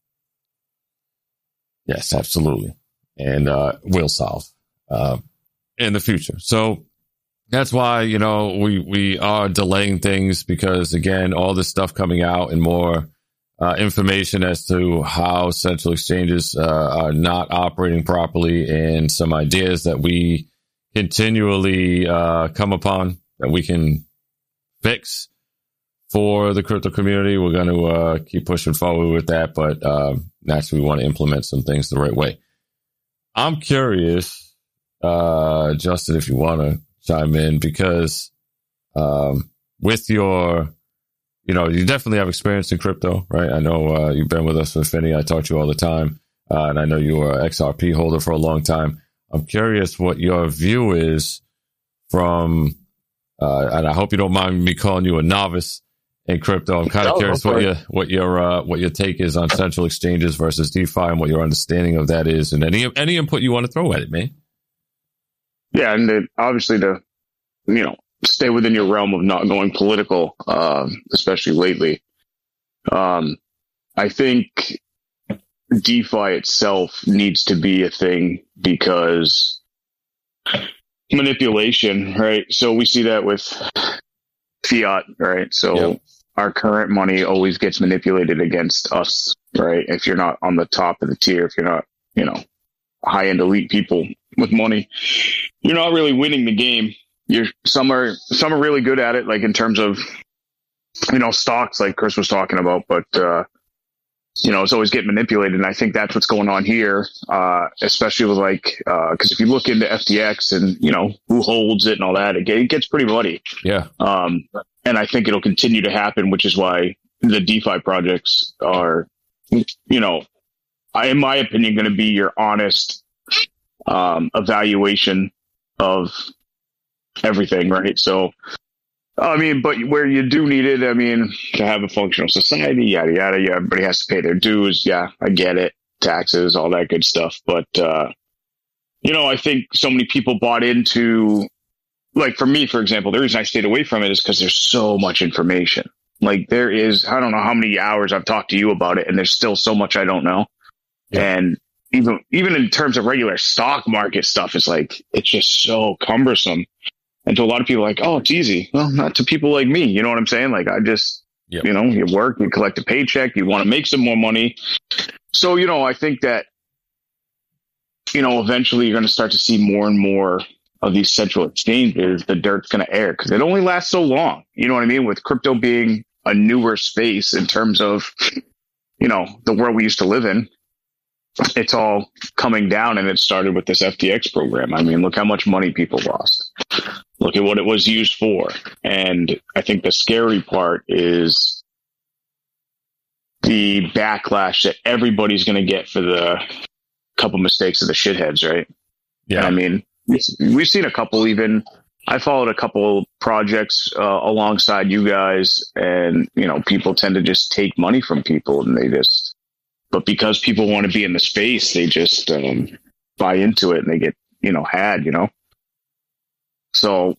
Yes, absolutely. And, uh, will solve, uh, in the future. So that's why, you know, we, we are delaying things because again, all this stuff coming out and more, uh, information as to how central exchanges, uh, are not operating properly and some ideas that we continually, uh, come upon that we can fix for the crypto community. We're going to uh, keep pushing forward with that, but uh, naturally, we want to implement some things the right way. I'm curious, uh, Justin, if you want to chime in, because um, with your, you know, you definitely have experience in crypto, right? I know uh, you've been with us with Finny. I talk to you all the time, uh, and I know you were an XRP holder for a long time. I'm curious what your view is from, uh, and I hope you don't mind me calling you a novice in crypto. I'm kind of No, curious what your what your uh, what your take is on central exchanges versus DeFi and what your understanding of that is, and any any input you want to throw at it, man. Yeah, and obviously to you know stay within your realm of not going political, um, especially lately. Um, I think DeFi itself needs to be a thing because manipulation, right? So we see that with fiat, right? So Yep. our current money always gets manipulated against us, right? If you're not on the top of the tier, if you're not, you know, high end elite people with money, you're not really winning the game. You're some are some are really good at it, like in terms of you know stocks, like Chris was talking about, but uh, you know it's always getting manipulated, and I think that's what's going on here, uh, especially with like because if you look into FTX and you know who holds it and all that, it, it gets pretty muddy. Yeah, Um, and I think it'll continue to happen, which is why the DeFi projects are, you know, I, in my opinion, going to be your honest um, evaluation of everything, right? So, I mean, but where you do need it, I mean, to have a functional society, yada yada, yeah, everybody has to pay their dues. Yeah, I get it, taxes, all that good stuff. But uh, you know, I think so many people bought into like for me, for example, the reason I stayed away from it is because there's so much information. Like there is, I don't know how many hours I've talked to you about it, and there's still so much I don't know. And even even in terms of regular stock market stuff, it's like it's just so cumbersome. And to a lot of people, like, oh, it's easy. Well, not to people like me. You know what I'm saying? Like, I just, Yep. you know, you work, you collect a paycheck, you want to make some more money. So, you know, I think that, you know, eventually you're going to start to see more and more of these central exchanges, the dirt's going to air because it only lasts so long. You know what I mean? With crypto being a newer space in terms of, you know, the world we used to live in, it's all coming down and it started with this FTX program. I mean, look how much money people lost. Look at what it was used for. And I think the scary part is the backlash that everybody's going to get for the couple mistakes of the shitheads, right? yeah, I mean, we've seen a couple even. I followed a couple projects uh, alongside you guys, and you know, people tend to just take money from people, and they just. But because people want to be in the space, they just um, buy into it, and they get you know had you know. So,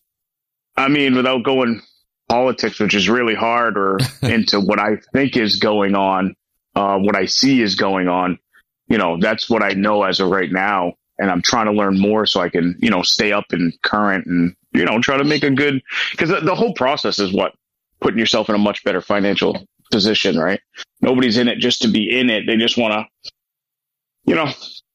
I mean, without going politics, which is really hard, or into what I think is going on, uh, what I see is going on, you know, that's what I know as of right now. And I'm trying to learn more so I can, you know, stay up and current and, you know, try to make a good, because the, the whole process is what putting yourself in a much better financial position, right? Nobody's in it just to be in it. They just want to, you know,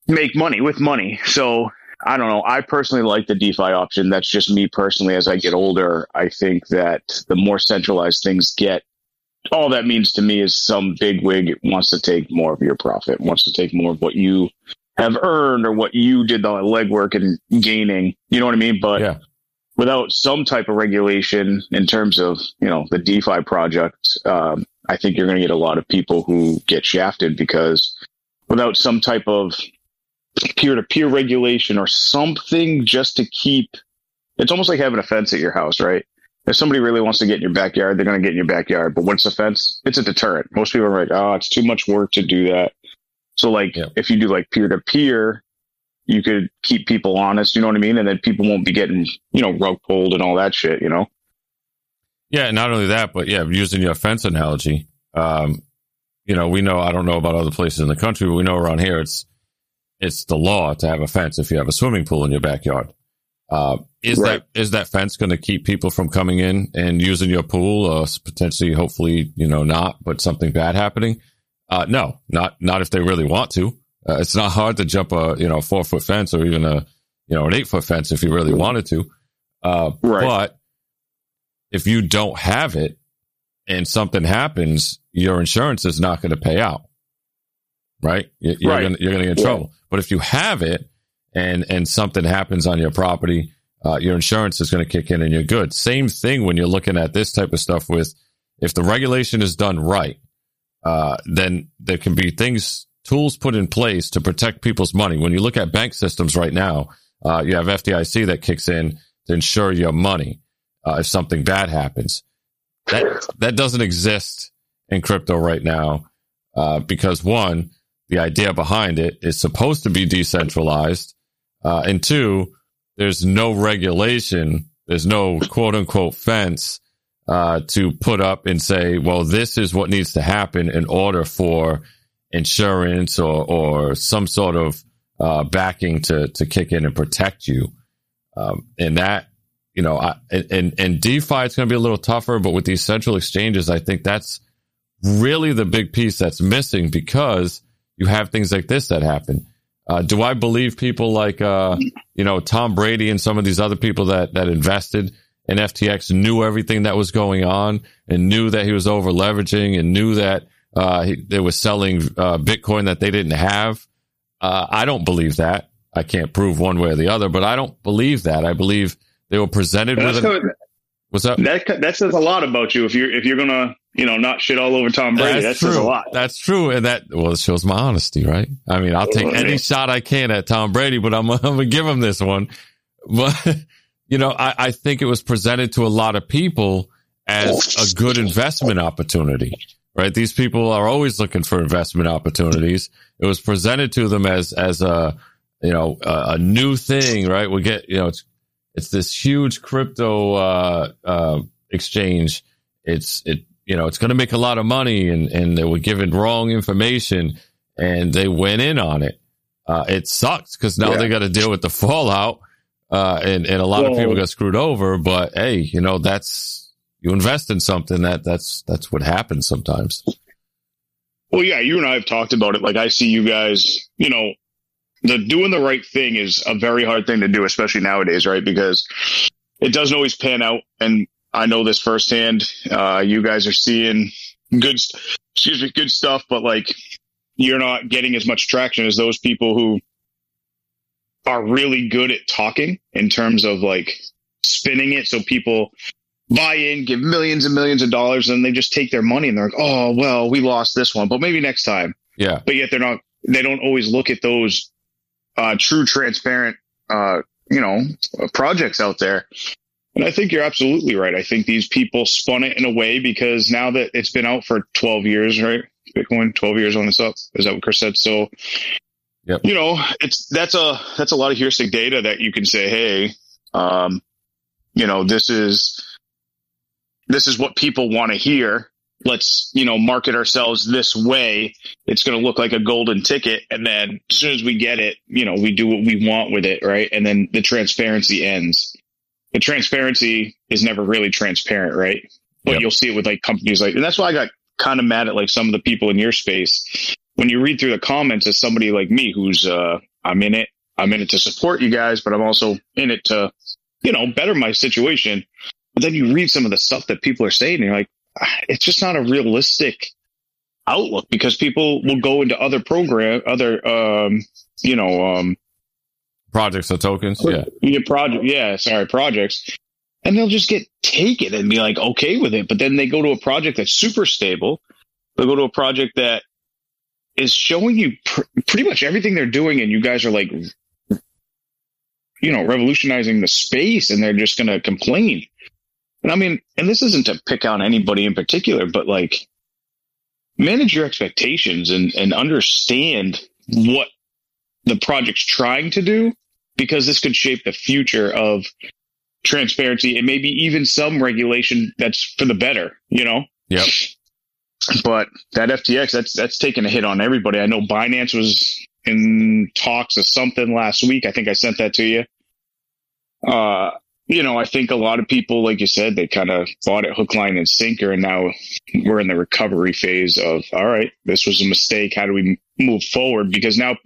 make money with money. So I don't know. I personally like the DeFi option. That's just me personally. As I get older, I think that the more centralized things get, all that means to me is some big wig wants to take more of your profit, wants to take more of what you have earned or what you did the legwork and gaining. You know what I mean? But Yeah. without some type of regulation in terms of, you know, the DeFi project, um, I think you're going to get a lot of people who get shafted because without some type of peer to peer regulation or something just to keep, it's almost like having a fence at your house, right? If somebody really wants to get in your backyard, they're going to get in your backyard. But what's a fence? It's a deterrent. Most people are like, oh, it's too much work to do that. So like, Yeah. if you do like peer to peer, you could keep people honest. You know what I mean? And then people won't be getting, you know, rug pulled and all that shit, you know? Yeah, not only that, but yeah, using your fence analogy, um, you know, we know I don't know about other places in the country, but we know around here it's it's the law to have a fence if you have a swimming pool in your backyard. Uh, is Right. that is that fence going to keep people from coming in and using your pool, or potentially, hopefully, you know, not, but something bad happening? Uh, no, not not if they really want to. Uh, it's not hard to jump a you know four foot fence or even a you know an eight foot fence if you really wanted to. Uh, Right. But if you don't have it and something happens, your insurance is not going to pay out. Right? You- You're Right. going you're going to get in Yeah. trouble. But if you have it and and something happens on your property, uh, your insurance is going to kick in and you're good. Same thing when you're looking at this type of stuff with if the regulation is done right, uh, then there can be things, tools put in place to protect people's money. When you look at bank systems right now, uh, you have FDIC that kicks in to insure your money uh, if something bad happens. That that doesn't exist in crypto right now uh, because one, the idea behind it. Is supposed to be decentralized, uh, and two, there's no regulation, there's no quote unquote fence uh, to put up and say, well, this is what needs to happen in order for insurance or or some sort of uh, backing to to kick in and protect you. Um, and that, you know, I, and and DeFi it's going to be a little tougher, but with these central exchanges, I think that's really the big piece that's missing because you have things like this that happen. Uh, do I believe people like, uh, you know, Tom Brady and some of these other people that, that invested in FTX knew everything that was going on and knew that he was over leveraging and knew that, uh, he, they were selling, uh, Bitcoin that they didn't have? Uh, I don't believe that. I can't prove one way or the other, but I don't believe that. I believe they were presented That's with an, kind what's up? that that says a lot about you if you're if you're gonna you know not shit all over Tom Brady. That's that says a true. lot. That's true, and that well, it shows my honesty, right? I mean, I'll take Well, any shot I can at Tom Brady, but I'm, I'm gonna give him this one. But you know, I, I think it was presented to a lot of people as a good investment opportunity, right? These people are always looking for investment opportunities. It was presented to them as as a you know a, a new thing, right? We get you know it's it's this huge crypto uh, uh, exchange. It's it you know it's going to make a lot of money, and and they were given wrong information, and they went in on it. Uh, it sucks because now Yeah. they got to deal with the fallout, uh, and and a lot of people got screwed over. But hey, you know that's you invest in something that that's that's what happens sometimes. Well, yeah, you and I have talked about it. Like I see you guys, you know, the doing the right thing is a very hard thing to do, especially nowadays, right? Because it doesn't always pan out. And I know this firsthand. Uh, you guys are seeing good, excuse me, good stuff, but like you're not getting as much traction as those people who are really good at talking in terms of like spinning it so people buy in, give millions and millions of dollars, and they just take their money and they're like, oh, well, we lost this one, but maybe next time. Yeah, But yet they're not, they don't always look at those uh, true, transparent, uh, you know, projects out there. And I think you're absolutely right. I think these people spun it in a way because now that it's been out for 12 years, right? Bitcoin, 12 years on it's up. Is that what Chris said? So, Yep. you know, it's, that's a, that's a lot of heuristic data that you can say, Hey, um, you know, this is this is what people want to hear. Let's, you know, market ourselves this way. It's going to look like a golden ticket. And then as soon as we get it, you know, we do what we want with it. Right. And then the transparency ends. The transparency is never really transparent. Right. But Yep. you'll see it with like companies like, and that's why I got kind of mad at like some of the people in your space. When you read through the comments as somebody like me, who's, uh, I'm in it. I'm in it to support you guys, but I'm also in it to, you know, better my situation. But then you read some of the stuff that people are saying, and you're like, "Ah, it's just not a realistic outlook because people will go into other program, other, um, you know, um, Projects or tokens. Yeah. yeah, project, yeah, sorry, projects, and they'll just get taken and be like okay with it. But then they go to a project that's super stable. They'll go to a project that is showing you pr- pretty much everything they're doing, and you guys are like, you know, revolutionizing the space, and they're just going to complain. And I mean, and this isn't to pick on anybody in particular, but like, manage your expectations and and understand what the project's trying to do because this could shape the future of transparency and maybe even some regulation that's for the better, you know? Yep. But that FTX, that's that's taken a hit on everybody. I know Binance was in talks of something last week. I think I sent that to you. Uh, you know, I think a lot of people, like you said, they kind of bought it hook, line, and sinker, and now we're in the recovery phase of, all right, this was a mistake. How do we move forward? Because now,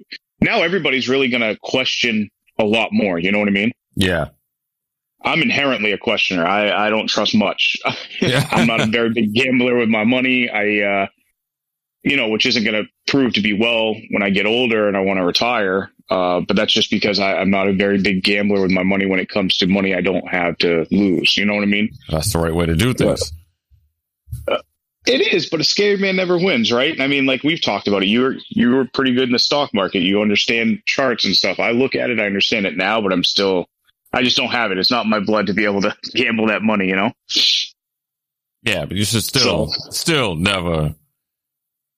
now everybody's really going to question a lot more. You know what I mean? Yeah. I'm inherently a questioner. I, I don't trust much. Yeah. I'm not a very big gambler with my money. I, uh, you know, which isn't going to prove to be well when I get older and I want to retire. Uh, but that's just because I, I'm not a very big gambler with my money when it comes to money I don't have to lose. You know what I mean? That's the right way to do things. It is, but a scared man never wins, right? I mean, like we've talked about it. You were you were pretty good in the stock market. You understand charts and stuff. I look at it, I understand it now, but I'm still, I just don't have it. It's not my blood to be able to gamble that money. You know? Yeah, but you should still, still never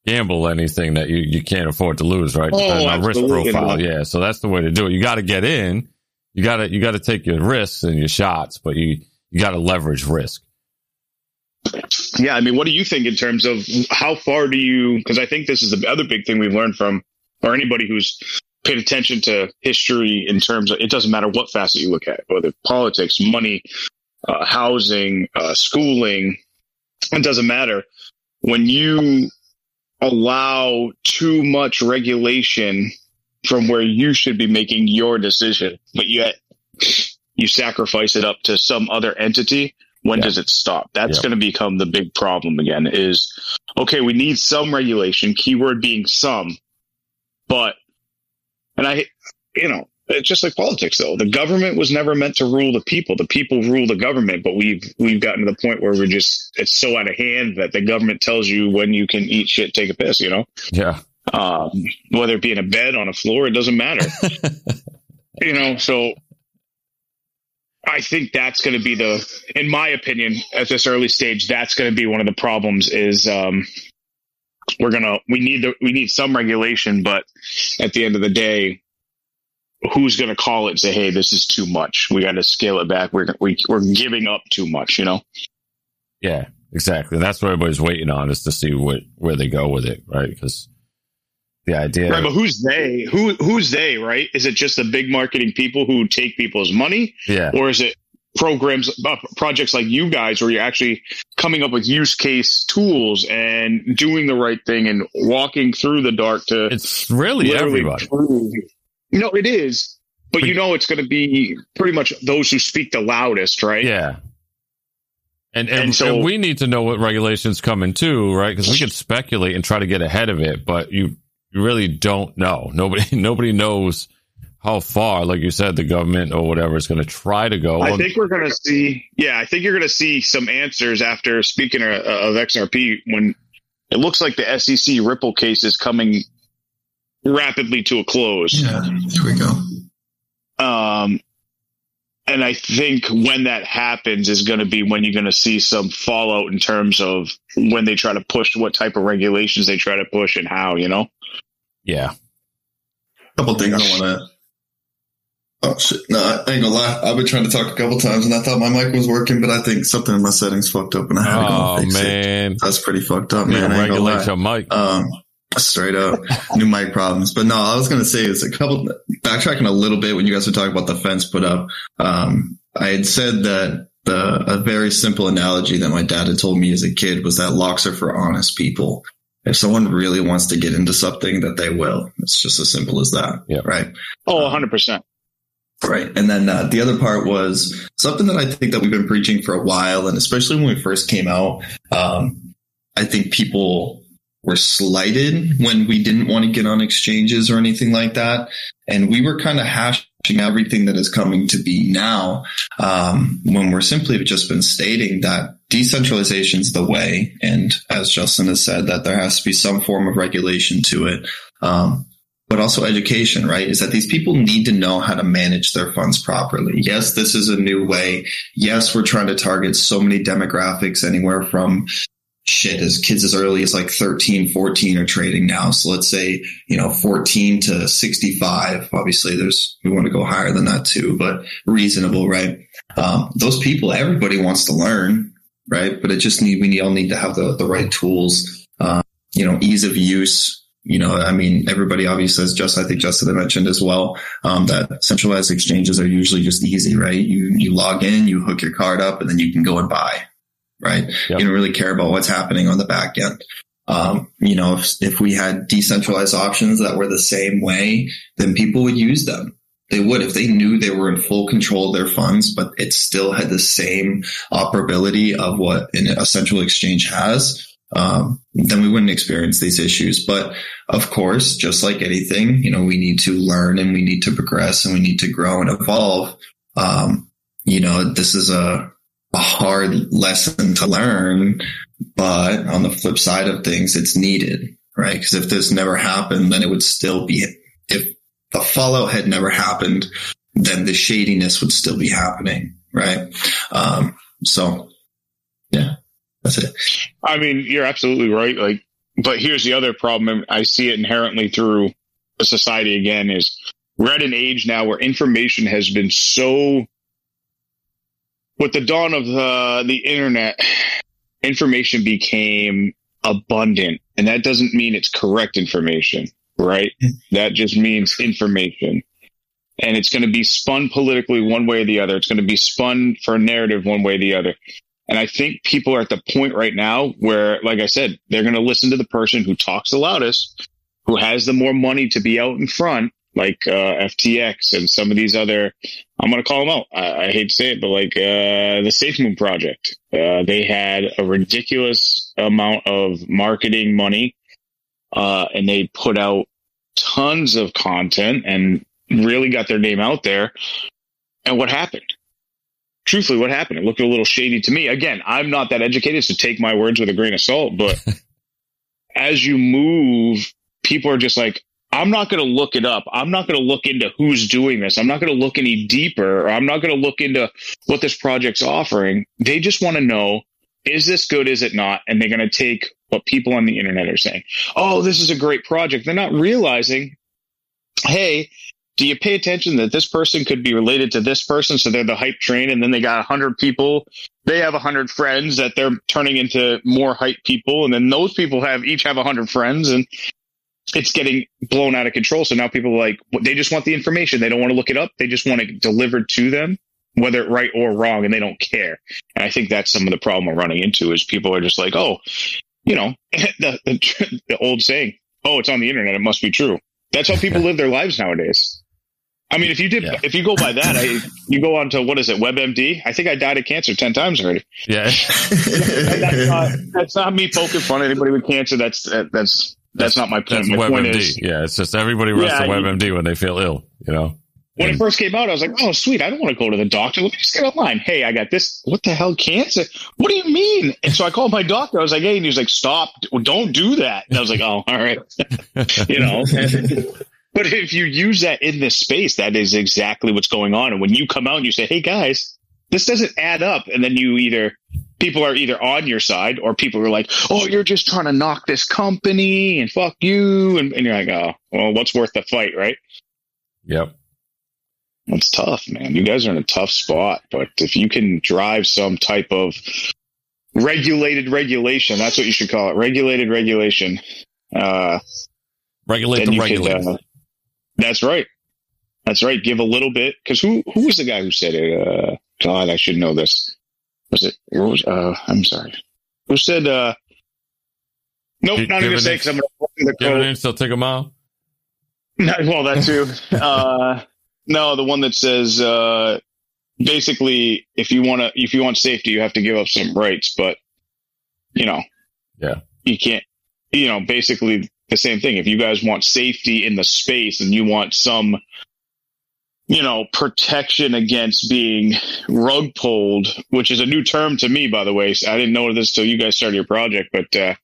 gamble anything that you, you can't afford to lose, right? Oh, Depending on risk profile. Yeah. So that's the way to do it. You got to get in. You got to, you got to take your risks and your shots, but you, you got to leverage risk. Yeah, I mean, what do you think in terms of how far do you? Because I think this is the other big thing we've learned from, or anybody who's paid attention to history in terms of it doesn't matter what facet you look at, whether politics, money, uh, housing, uh, schooling, it doesn't matter. When you allow too much regulation from where you should be making your decision, but yet you sacrifice it up to some other entity, when Yeah. does it stop? That's Yeah. going to become the big problem again is, okay, we need some regulation, keyword being some, but, and I, you know, it's just like politics though. The government was never meant to rule the people. The people rule the government, but we've, we've gotten to the point where we're just, it's so out of hand that the government tells you when you can eat shit, take a piss, you know? Yeah. um, whether it be in a bed on a floor, it doesn't matter. you know, so I think that's going to be the, in my opinion, at this early stage, that's going to be one of the problems. Is um, we're gonna we need the we need some regulation, but at the end of the day, who's going to call it and say, "Hey, this is too much. We got to scale it back. We're we, we're giving up too much." You know. Yeah, exactly. That's what everybody's waiting on is to see what, where they go with it, right? Because the idea, Right, but who's they? Who who's they? Right? Is it just the big marketing people who take people's money? yeah, or is it programs uh, projects like you guys where you're actually coming up with use case tools and doing the right thing and walking through the dark to it's really everybody. prove no it is but you know it's going to be pretty much those who speak the loudest right Yeah. And, and, And so- and we need to know what regulations coming too, right? Because we can speculate and try to get ahead of it, but you, you really don't know. Nobody, nobody knows how far, like you said, the government or whatever is going to try to go. I think we're going to see, yeah, I think you're going to see some answers after speaking of, of XRP when it looks like the SEC Ripple case is coming rapidly to a close. Yeah, here we go. Um, and I think when that happens is going to be when you're going to see some fallout in terms of when they try to push what type of regulations they try to push and how, you know? Yeah. A couple things I want to Oh shit! No, I ain't gonna lie. I've been trying to talk a couple times, and I thought my mic was working, but I think something in my settings fucked up, and I had to go Oh fix it. Oh, man, That's pretty fucked up, yeah, man. Gonna regulate your mic. Um, straight up, new mic problems. But no, I was gonna say it's a couple. Backtracking a little bit when you guys were talking about the fence put up. Um, I had said that the a very simple analogy that my dad had told me as a kid was that locks are for honest people. If someone really wants to get into something, that they will. It's just as simple as that, Yeah. right? Oh, 100%. Right. And then uh, the other part was something that I think that we've been preaching for a while. And especially when we first came out, um, I think people were slighted when we didn't want to get on exchanges or anything like that. And we were kind of hashing everything that is coming to be now, um, when we're simply just been stating that decentralization is the way. And as Justin has said, that there has to be some form of regulation to it. Um, but also education, right? Is that these people need to know how to manage their funds properly. Yes, this is a new way. Yes, we're trying to target so many demographics anywhere from shit as kids as early as like 13, 14 are trading now. So let's say, you know, 14 to 65. Obviously there's, we want to go higher than that too, but reasonable, right? Um, those people, everybody wants to learn, right? But it just need, we need, all need to have the, the right tools, uh, you know, ease of use, you know, I mean, everybody obviously, as just, I think Justin mentioned as well, um, that centralized exchanges are usually just easy, right? You, you log in, you hook your card up and then you can go and buy, right? Yep. You don't really care about what's happening on the back end. Um, you know, if, if we had decentralized options that were the same way, then people would use them. They would if they knew they were in full control of their funds, but it still had the same operability of what an, a central exchange has. Um, then we wouldn't experience these issues. But of course, just like anything, you know, we need to learn and we need to progress and we need to grow and evolve. Um, you know, this is a, a hard lesson to learn, but on the flip side of things, it's needed, right? Because if this never happened, then it would still be, if the fallout had never happened, then the shadiness would still be happening, right? Um, so yeah, that's it. I mean, you're absolutely right. Like, but here's the other problem. I see it inherently through society again is we're at an age now where information has been so with the dawn of the, the internet, information became abundant and that doesn't mean it's correct information, right? That just means information and it's going to be spun politically one way or the other. It's going to be spun for a narrative one way or the other. And I think people are at the point right now where, like I said, they're going to listen to the person who talks the loudest, who has the more money to be out in front, like uh, FTX and some of these other. I'm going to call them out. I, I hate to say it, but like uh, the Safe Moon Project, uh, they had a ridiculous amount of marketing money, uh, and they put out tons of content and really got their name out there. And what happened? truthfully what happened. It looked a little shady to me. Again, I'm not that educated, so take my words with a grain of salt. But as you move, people are just like, I'm not going to look it up. I'm not going to look into who's doing this. I'm not going to look any deeper. I'm not going to look into what this project's offering. They just want to know, is this good? Is it not? And they're going to take what people on the internet are saying. Oh, this is a great project. They're not realizing, hey, do you pay attention that this person could be related to this person? So they're the hype train and then they got a hundred people. They have a hundred friends that they're turning into more hype people. And then those people have each have a hundred friends and it's getting blown out of control. So now people are like, they just want the information. They don't want to look it up. They just want it delivered to them, whether it right or wrong, and they don't care. And I think that's some of the problem we're running into is people are just like, oh, you know, the, the, the old saying, oh, it's on the internet. It must be true. That's how people live their lives nowadays. I mean, if you did, Yeah. if you go by that, I, you go on to what is it, WebMD? I think I died of cancer ten times already. Yeah. That's not that's not me poking fun at anybody with cancer. That's that, that's that's not my point. My point WebMD. is, yeah, it's just everybody runs Yeah, to you- WebMD when they feel ill, you know? when it first came out, I was like, oh, sweet. I don't want to go to the doctor. Let me just get online. Hey, I got this. What the hell, cancer? What do you mean? And so I called my doctor. I was like, hey, and he was like, stop. Don't do that. And I was like, oh, all right. you know. but if you use that in this space, that is exactly what's going on. And when you come out and you say, hey, guys, this doesn't add up, and then you either people are either on your side or people are like, oh, you're just trying to knock this company and fuck you, and, and you're like, oh, well, what's worth the fight, right? Yep. It's tough, man. You guys are in a tough spot, but if you can drive some type of regulated regulation, that's what you should call it. Regulated regulation. Uh, Regulate the could, uh, that's right. That's right. Give a little bit. Cause who, who was the guy who said it? Uh, God, I should know this. Was it, was, uh, I'm sorry. Who said, uh, nope, not even say because I'm going to the Give it quote. in, still take a mile. No, well, that too. uh, no, the one that says, uh, basically, if you want to, if you want safety, you have to give up some rights, but you know, Yeah. you can't, you know, basically the same thing. If you guys want safety in the space and you want some, you know, protection against being rug pulled, which is a new term to me, by the way. I didn't know this till you guys started your project, but, uh,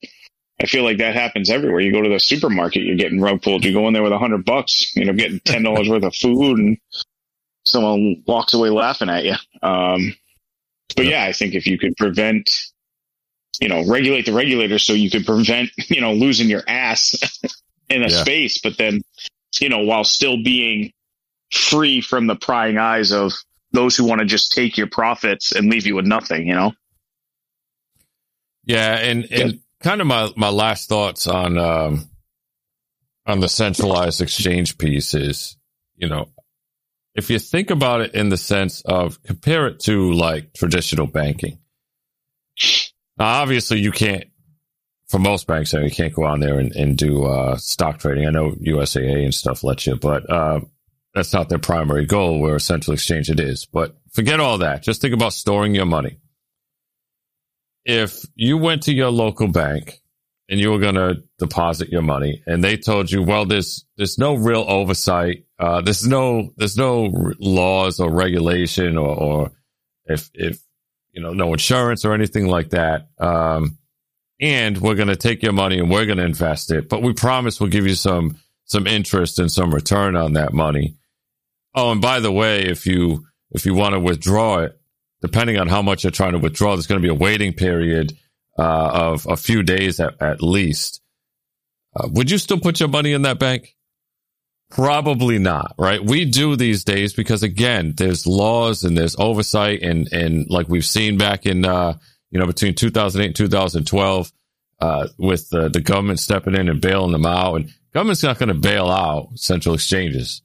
I feel like that happens everywhere. You go to the supermarket, you're getting rug pulled. You go in there with a hundred bucks, you know, getting ten dollars worth of food, and someone walks away laughing at you. Um, but yeah, I think if you could prevent, you know, regulate the regulators so you could prevent, you know, losing your ass in a Yeah. space, but then, you know, while still being free from the prying eyes of those who want to just take your profits and leave you with nothing, you know? Yeah, and and kind of my my last thoughts on um on the centralized exchange piece is, you know, if you think about it in the sense of compare it to like traditional banking. Now, obviously, you can't. For most banks, you can't go on there and, and do uh, stock trading. I know USAA and stuff let you, but uh, that's not their primary goal. Where a central exchange it is. But forget all that. Just think about storing your money if you went to your local bank and you were going to deposit your money and they told you, well, there's, there's no real oversight. Uh, there's no, there's no laws or regulation or, or if, if, you know, no insurance or anything like that. Um, and we're going to take your money and we're going to invest it, but we promise we'll give you some, some interest and some return on that money. Oh, and by the way, if you, if you want to withdraw it, depending on how much you're trying to withdraw, there's going to be a waiting period uh, of a few days at, at least. Uh, would you still put your money in that bank? Probably not, right? We do these days because again, there's laws and there's oversight and, and like we've seen back in, uh, you know, between 2008 and 2012, uh, with the, the government stepping in and bailing them out and government's not going to bail out central exchanges.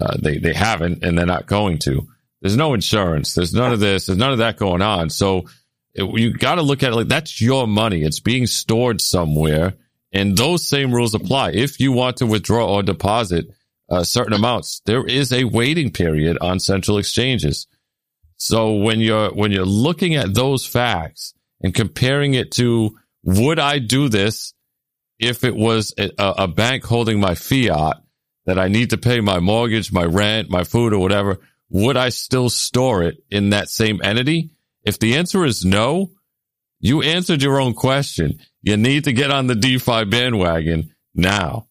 Uh, they, they haven't and they're not going to. There's no insurance. There's none of this. There's none of that going on. So it, you got to look at it like that's your money. It's being stored somewhere. And those same rules apply. If you want to withdraw or deposit uh, certain amounts, there is a waiting period on central exchanges. So when you're, when you're looking at those facts and comparing it to, would I do this if it was a, a bank holding my fiat that I need to pay my mortgage, my rent, my food or whatever? would I still store it in that same entity? If the answer is no, you answered your own question. You need to get on the DeFi bandwagon now.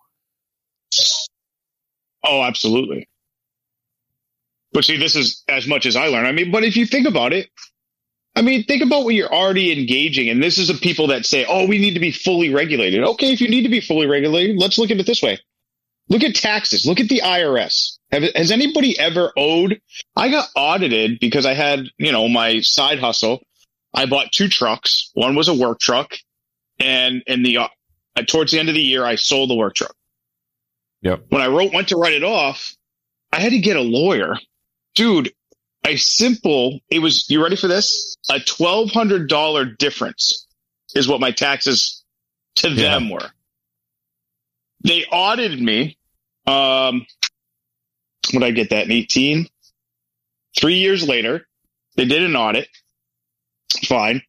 Oh, absolutely. But see, this is as much as I learn. I mean, but if you think about it, I mean, think about what you're already engaging. And this is the people that say, oh, we need to be fully regulated. Okay, if you need to be fully regulated, let's look at it this way. Look at taxes. Look at the IRS. Have, has anybody ever owed? I got audited because I had, you know, my side hustle. I bought two trucks. One was a work truck, and in the uh, towards the end of the year, I sold the work truck. Yep. When I wrote went to write it off, I had to get a lawyer, dude. A simple. It was. You ready for this? A twelve hundred dollar difference is what my taxes to Yeah. them were. They audited me. Um, when I get that in 18? Three years later, they did an audit. Fine.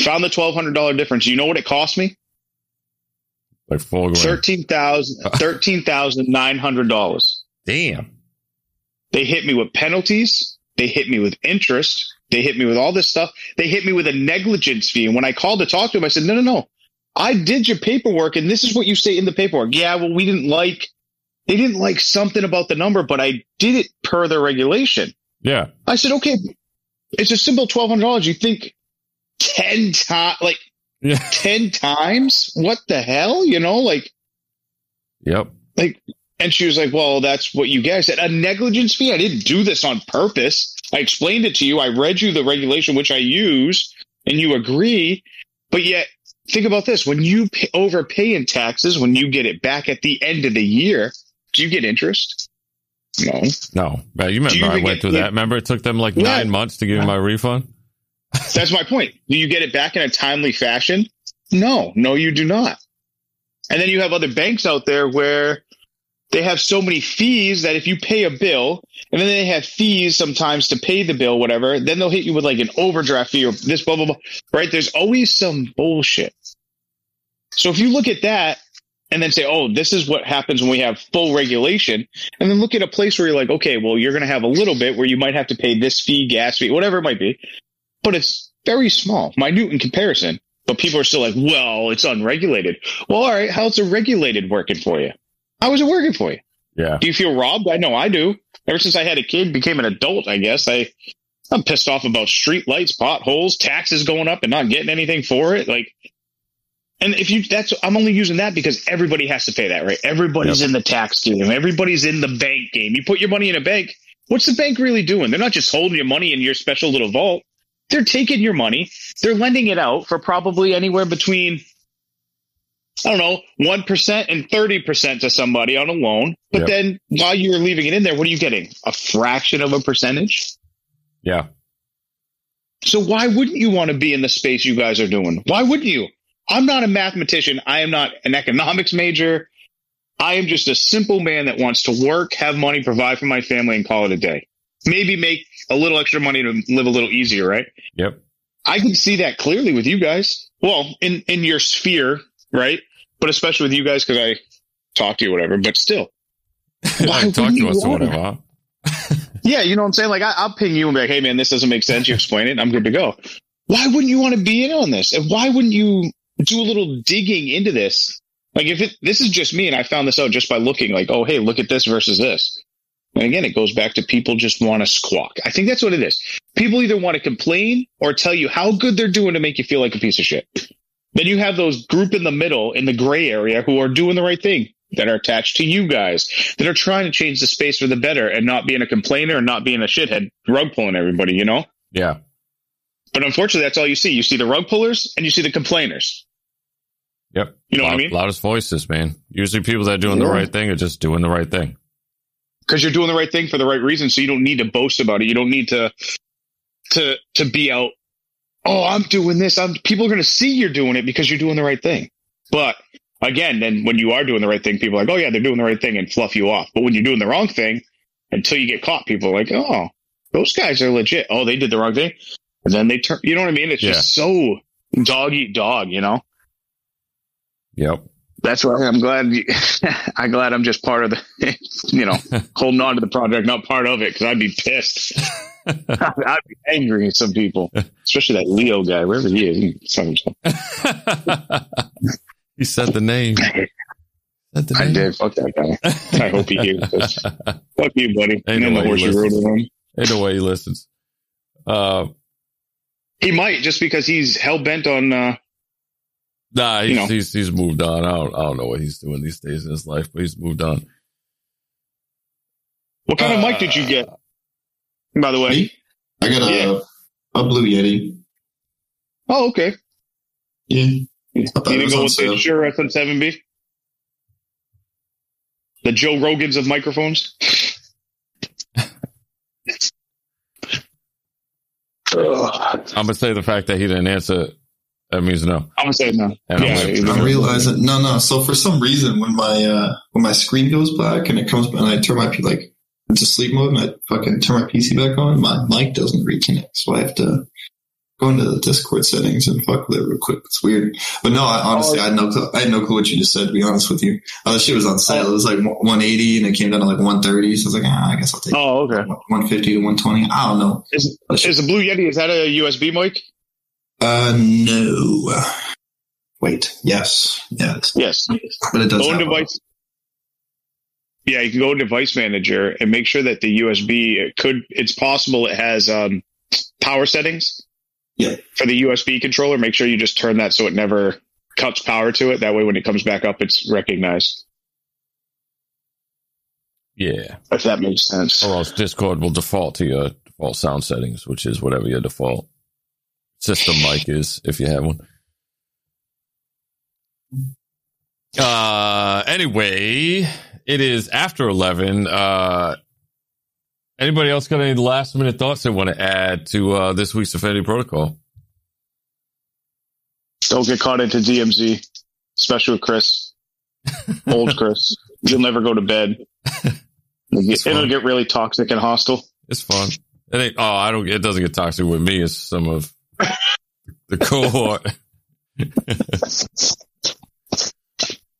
Found the $1,200 difference. You know what it cost me? Like four grand. Thirteen thousand, thirteen thousand nine hundred dollars. Damn. They hit me with penalties. They hit me with interest. They hit me with all this stuff. They hit me with a negligence fee. And when I called to talk to them, I said, no, no, no. I did your paperwork and this is what you say in the paperwork. Yeah, well, we didn't like, they didn't like something about the number, but I did it per the regulation. Yeah. I said, okay, it's a simple $1,200. You think 10 times, like Yeah. 10 times? What the hell? You know, like, Yep. like And she was like, well, that's what you get. I said, a negligence fee? I didn't do this on purpose. I explained it to you. I read you the regulation, which I use, and you agree. But yet, think about this. When you pay, overpay in taxes, when you get it back at the end of the year, do you get interest? No. No, you Do you remember I went get- through that. Remember it took them like Yeah. nine months to give me my refund. That's my point. Do you get it back in a timely fashion? No, no, you do not. And then you have other banks out there where they have so many fees that if you pay a bill and then they have fees sometimes to pay the bill, whatever, then they'll hit you with like an overdraft fee or this, blah, blah, blah. Right? There's always some bullshit. So if you look at that and then say, oh, this is what happens when we have full regulation, and then look at a place where you're like, okay, well, you're going to have a little bit where you might have to pay this fee, gas fee, whatever it might be but it's very small, minute in comparison. But people are still like, well, it's unregulated. Well, all right, how's it regulated working for you? How is it working for you? Yeah. Do you feel robbed? I know I do. Ever since I had a kid, became an adult, I guess I, I'm pissed off about street lights, potholes, taxes going up, and not getting anything for it. Like, and if you, that's, I'm only using that because everybody has to pay that, right? Everybody's Yep. in the tax game. Everybody's in the bank game. You put your money in a bank. What's the bank really doing? They're not just holding your money in your special little vault. They're taking your money. They're lending it out for probably anywhere between, I don't know, 1% and 30% to somebody on a loan. But Yep. then while you're leaving it in there, what are you getting? A fraction of a percentage? Yeah. So why wouldn't you want to be in the space you guys are doing? Why wouldn't you? I'm not a mathematician. I am not an economics major. I am just a simple man that wants to work, have money, provide for my family, and call it a day. Maybe make a little extra money to live a little easier, right? Yep. I can see that clearly with you guys. Well, in in your sphere, right? But especially with you guys because I talk to you, whatever. But still, Why Talk to us or whatever. yeah, you know what I'm saying. Like I, I'll ping you and be like, "Hey, man, this doesn't make sense." You explain it, I'm good to go. Why wouldn't you want to be in on this? And why wouldn't you do a little digging into this? Like if it this is just me, and I found this out just by looking, like, oh, hey, look at this versus this. And again, it goes back to people just want to squawk. I think that's what it is. People either want to complain or tell you how good they're doing to make you feel like a piece of shit. Then you have those group in the middle, in the gray area, who are doing the right thing, that are attached to you guys, that are trying to change the space for the better and not being a complainer and not being a shithead, rug pulling everybody, you know? Yeah. But unfortunately, that's all you see. You see the rug pullers and you see the complainers. Yep. You know what I Loud- mean? Loudest voices, man. Usually people that are doing the right thing are just doing the right thing. because you're doing the right thing for the right reason. So you don't need to boast about it. You don't need to to to be out. Oh, I'm doing this. I'm. People are going to see you're doing it because you're doing the right thing. But again, then when you are doing the right thing, people are like, oh yeah, they're doing the right thing and fluff you off. But when you're doing the wrong thing, until you get caught, people are like, oh, those guys are legit. Oh, they did the wrong thing, and then they turn. You know what I mean? It's just so dog eat dog. You know. Yep. That's why I'm glad. You, I'm glad I'm just part of the, you know, holding on to the project, not part of it, because I'd be pissed. I'd be angry at some people, especially that Leo guy, wherever he is. He he said the name. Said the I name. did. Fuck that guy. I hope he hears this. Fuck you, buddy. Ain't no then the horse you rode on. Ain't no way he listens. Uh, He might just because he's hell bent on. Uh, nah, he's, You know. he's he's moved on. I don't I don't know what he's doing these days in his life, but he's moved on. what kind of mic did you uh, get? By the way. Me? I got a Yeah. a blue Yeti. Oh, okay. Yeah. You I thought it didn't was go on with the. Shure SM7B? The Joe Rogans of microphones? I'm gonna say the fact that he didn't answer. That means no. I'm gonna say no. And I'm Yeah, gonna- it was- I'm realizing no, no. So for some reason, when my uh when my screen goes black and it comes and I turn my P like into sleep mode and I fucking turn my PC back on, my mic doesn't reconnect. So I have to go into the Discord settings and fuck with it real quick. It's weird, but no. I, honestly, I had no clue. I had no clue what you just said. To be honest with you, oh, the shit was on sale. It was like 180 and it came down to like 130. So I was like, ah, I guess I'll take Oh, okay. 150 to 120. I don't know. Is, is the Blue Yeti, is that a USB mic? Uh, no. Wait, yes, yes, Yes. but it does. Go in have a- device. Yeah, you can go in device manager and make sure that the USB it could it's possible it has um power settings. Yeah. For the USB controller, make sure you just turn that so it never cuts power to it. That way when it comes back up it's recognized. Yeah. If that makes sense. Or else Discord will default to your default sound settings, which is whatever your default system mic is, if you have one. Uh, anyway, it is after 11. Uh, anybody else got any last minute thoughts they want to add to uh, this week's Affinity Protocol? Don't get caught into DMZ, especially with Chris. Old Chris. You'll never go to bed. It'll get, it'll get really toxic and hostile. It's fun. It ain't. Oh, I don't. It doesn't get toxic with me. It's some of the cohort.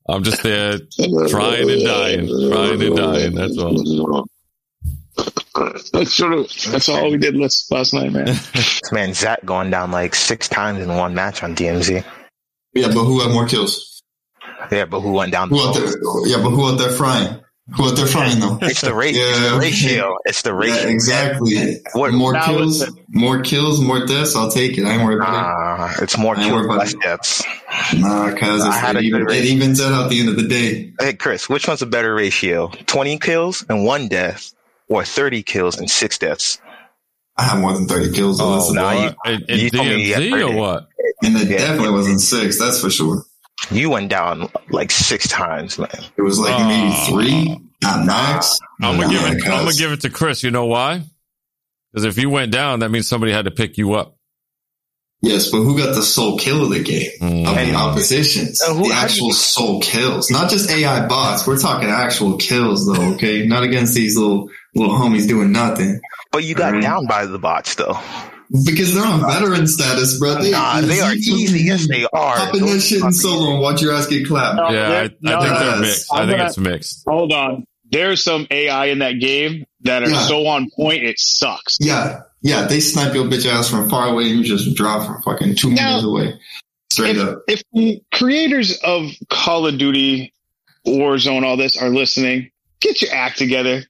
I'm just there trying and dying, trying and dying. That's all. That's sort of, that's all we did last, last night, man. This man Zach going down like six times in one match on DMZ. Yeah, but who had more kills? Yeah, but who went down? Who out there? Yeah, but who out there frying? Who they're frying though? It's the rate. it's the ratio. It's the ratio. Yeah, exactly. What- more kills, it's more kills, more deaths. I'll take it. I ain't worried about Nah, it's more kills, less it. deaths. Nah, cause I had it, a even, good it rating. evens out at the end of the day. Hey, Chris, which one's a better ratio? 20 kills and one death or 30 kills and six deaths? I have more than thirty kills. though. Oh, that's Oh, a nah, you- In, in You told me you DMZ or what? and it yeah. definitely wasn't six. That's for sure. You went down like six times, man. It was like Oh. maybe three at max. I'm gonna give Yeah, it. I'm gonna give it to Chris. You know why? Because if you went down, that means somebody had to pick you up. Yes, but who got the sole kill of the game? Mm. Of the oppositions. Uh, who- the actual you- soul kills. Not just AI bots. We're talking actual kills though, okay? Not against these little little homies doing nothing. But you got Mhm. down by the bots, though. Because they're on veteran status, bro. They, Nah, they are easy. Yes, they are. Hop in that shit in solo and watch your ass get clapped. No, Yeah, I, I think they're mixed. I I'm think gonna- it's mixed. Hold on. There's some AI in that game that are Yeah. so on point, it sucks. Yeah, yeah, they snipe your bitch ass from far away and you just drop from fucking two Now- meters away. Straight if, up. if creators of Call of Duty, Warzone, all this are listening, get your act together.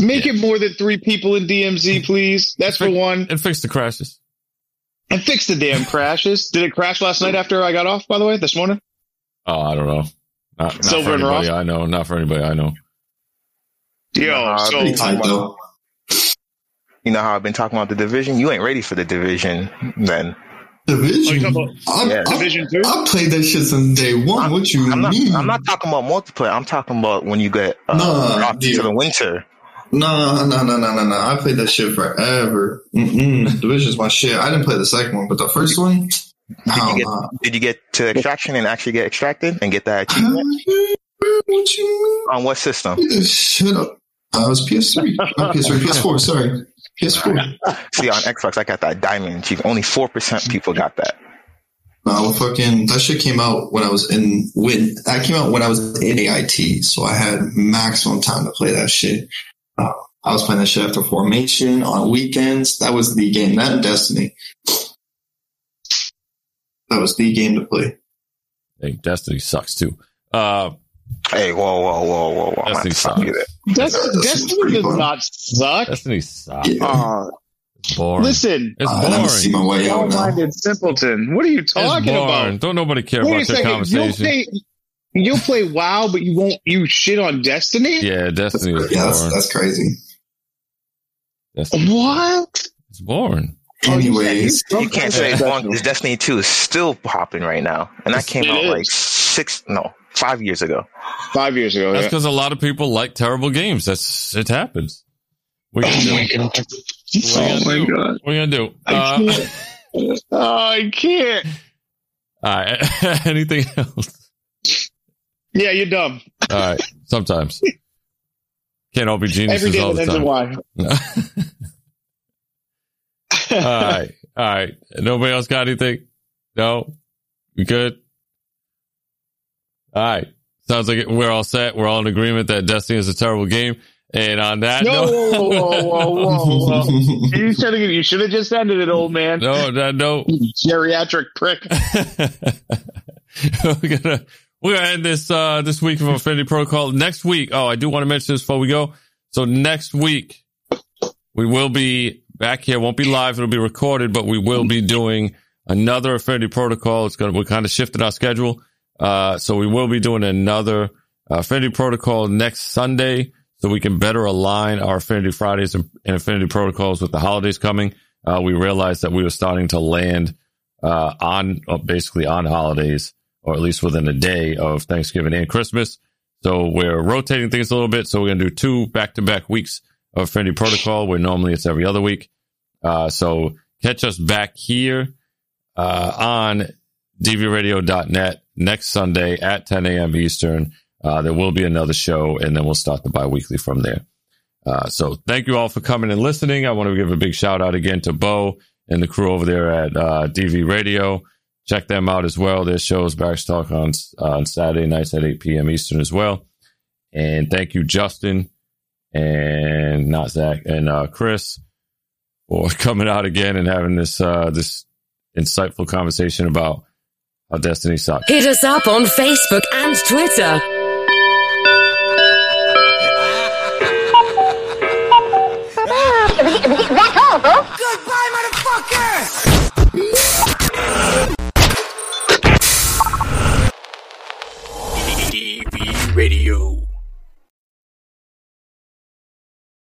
Make Yeah. it more than three people in DMZ, please. That's for one. And fix the crashes. And fix the damn crashes. Did it crash last night after I got off, by the way, this morning? Oh, I don't know. Not, not for Silver and anybody Ross? I know. Not for anybody I know. Yo, Nah, so tight though. You know how I've been talking about the division? You ain't ready for the division then. Division. Oh, you I, Yeah. I- Division two? I played that shit since day one. what you I'm not, mean? I'm not talking about multiplayer. I'm talking about when you get uh, Nah, dropped into the winter. No, no, no, no, no, no. I played that shit forever. Mm-mm. Division's my shit. I didn't play the second one, but the first one, hell get- nah. Did you get to extraction and actually get extracted and get that achievement? What you On what system? mean? Shut up. Uh, it was PS3. Not PS3, PS4, sorry. PS4. See, on Xbox, I got that diamond achievement. Only 4% people got that. No, well, fucking, that shit came out when I was in, when, that came out when I was in AIT, so I had maximum time to play that shit. Uh, I was playing that shit after formation on weekends. That was the game, that Destiny. That was the game to play. Hey, Destiny sucks too. Uh, Hey, whoa, whoa, whoa, whoa, whoa. I'm Destiny gonna stop you there. Des- That's Destiny does fun. not suck. Destiny sucks. Yeah. Uh, boring. listen, it's Uh, I never see boring. my way out now. small-minded simpleton. What are you talking about? Don't nobody care Wait about your second. You'll conversation. Play, you'll play WoW, but you won't. You shit on Destiny. Yeah, Destiny is Yeah, that's, boring. that's crazy. Destiny, What? it's boring. Anyways, You can't say it's wrong because Destiny 2 is still popping right now. And that came It out is. like six, no, five years ago. Five years ago. That's Yeah. because a lot of people like terrible games. That's it happens. What are you gonna do? Oh my god! What are you gonna do? I Uh, can't. Oh, I can't. all right. Anything else? Yeah, you're dumb. All right. Sometimes can't all be geniuses Every all game the time. All right. All right. Nobody else got anything? No? We good? All right. Sounds like we're all set. We're all in agreement that Destiny is a terrible game. And on that No, note, whoa, whoa, whoa, whoa, whoa. You should have. You should have just ended it, old man. no, no, You Geriatric prick. we're gonna we're gonna end this uh this week of Affinity Protocol. Next week, oh, I do want to mention this before we go. So next week we will be back here. Won't be live; it'll be recorded, but we will be doing another Affinity Protocol. It's gonna we kind of shifted our schedule, uh, so we will be doing another uh, Affinity Protocol next Sunday. so we can better align our Affinity Fridays and Affinity protocols with the holidays coming. Uh, we realized that we were starting to land uh, on uh, basically on holidays, or at least within a day of Thanksgiving and Christmas. So we're rotating things a little bit. So we're going to do two back to back weeks of Affinity Protocol, where normally it's every other week. Uh, so catch us back here uh, on dvradio.net next Sunday at 10 a.m. Eastern. Uh, there will be another show, and then we'll start the bi-weekly from there. Uh, so thank you all for coming and listening. I want to give a big shout out again to Bo and the crew over there at uh, DV Radio. Check them out as well. Their shows Barracks Talk on on Saturday nights at 8 p.m. Eastern as well. And thank you, Justin, and not Zach and uh, Chris, for coming out again and having this uh, this insightful conversation about how Destiny sucks. Hit us up on Facebook and Twitter Radio.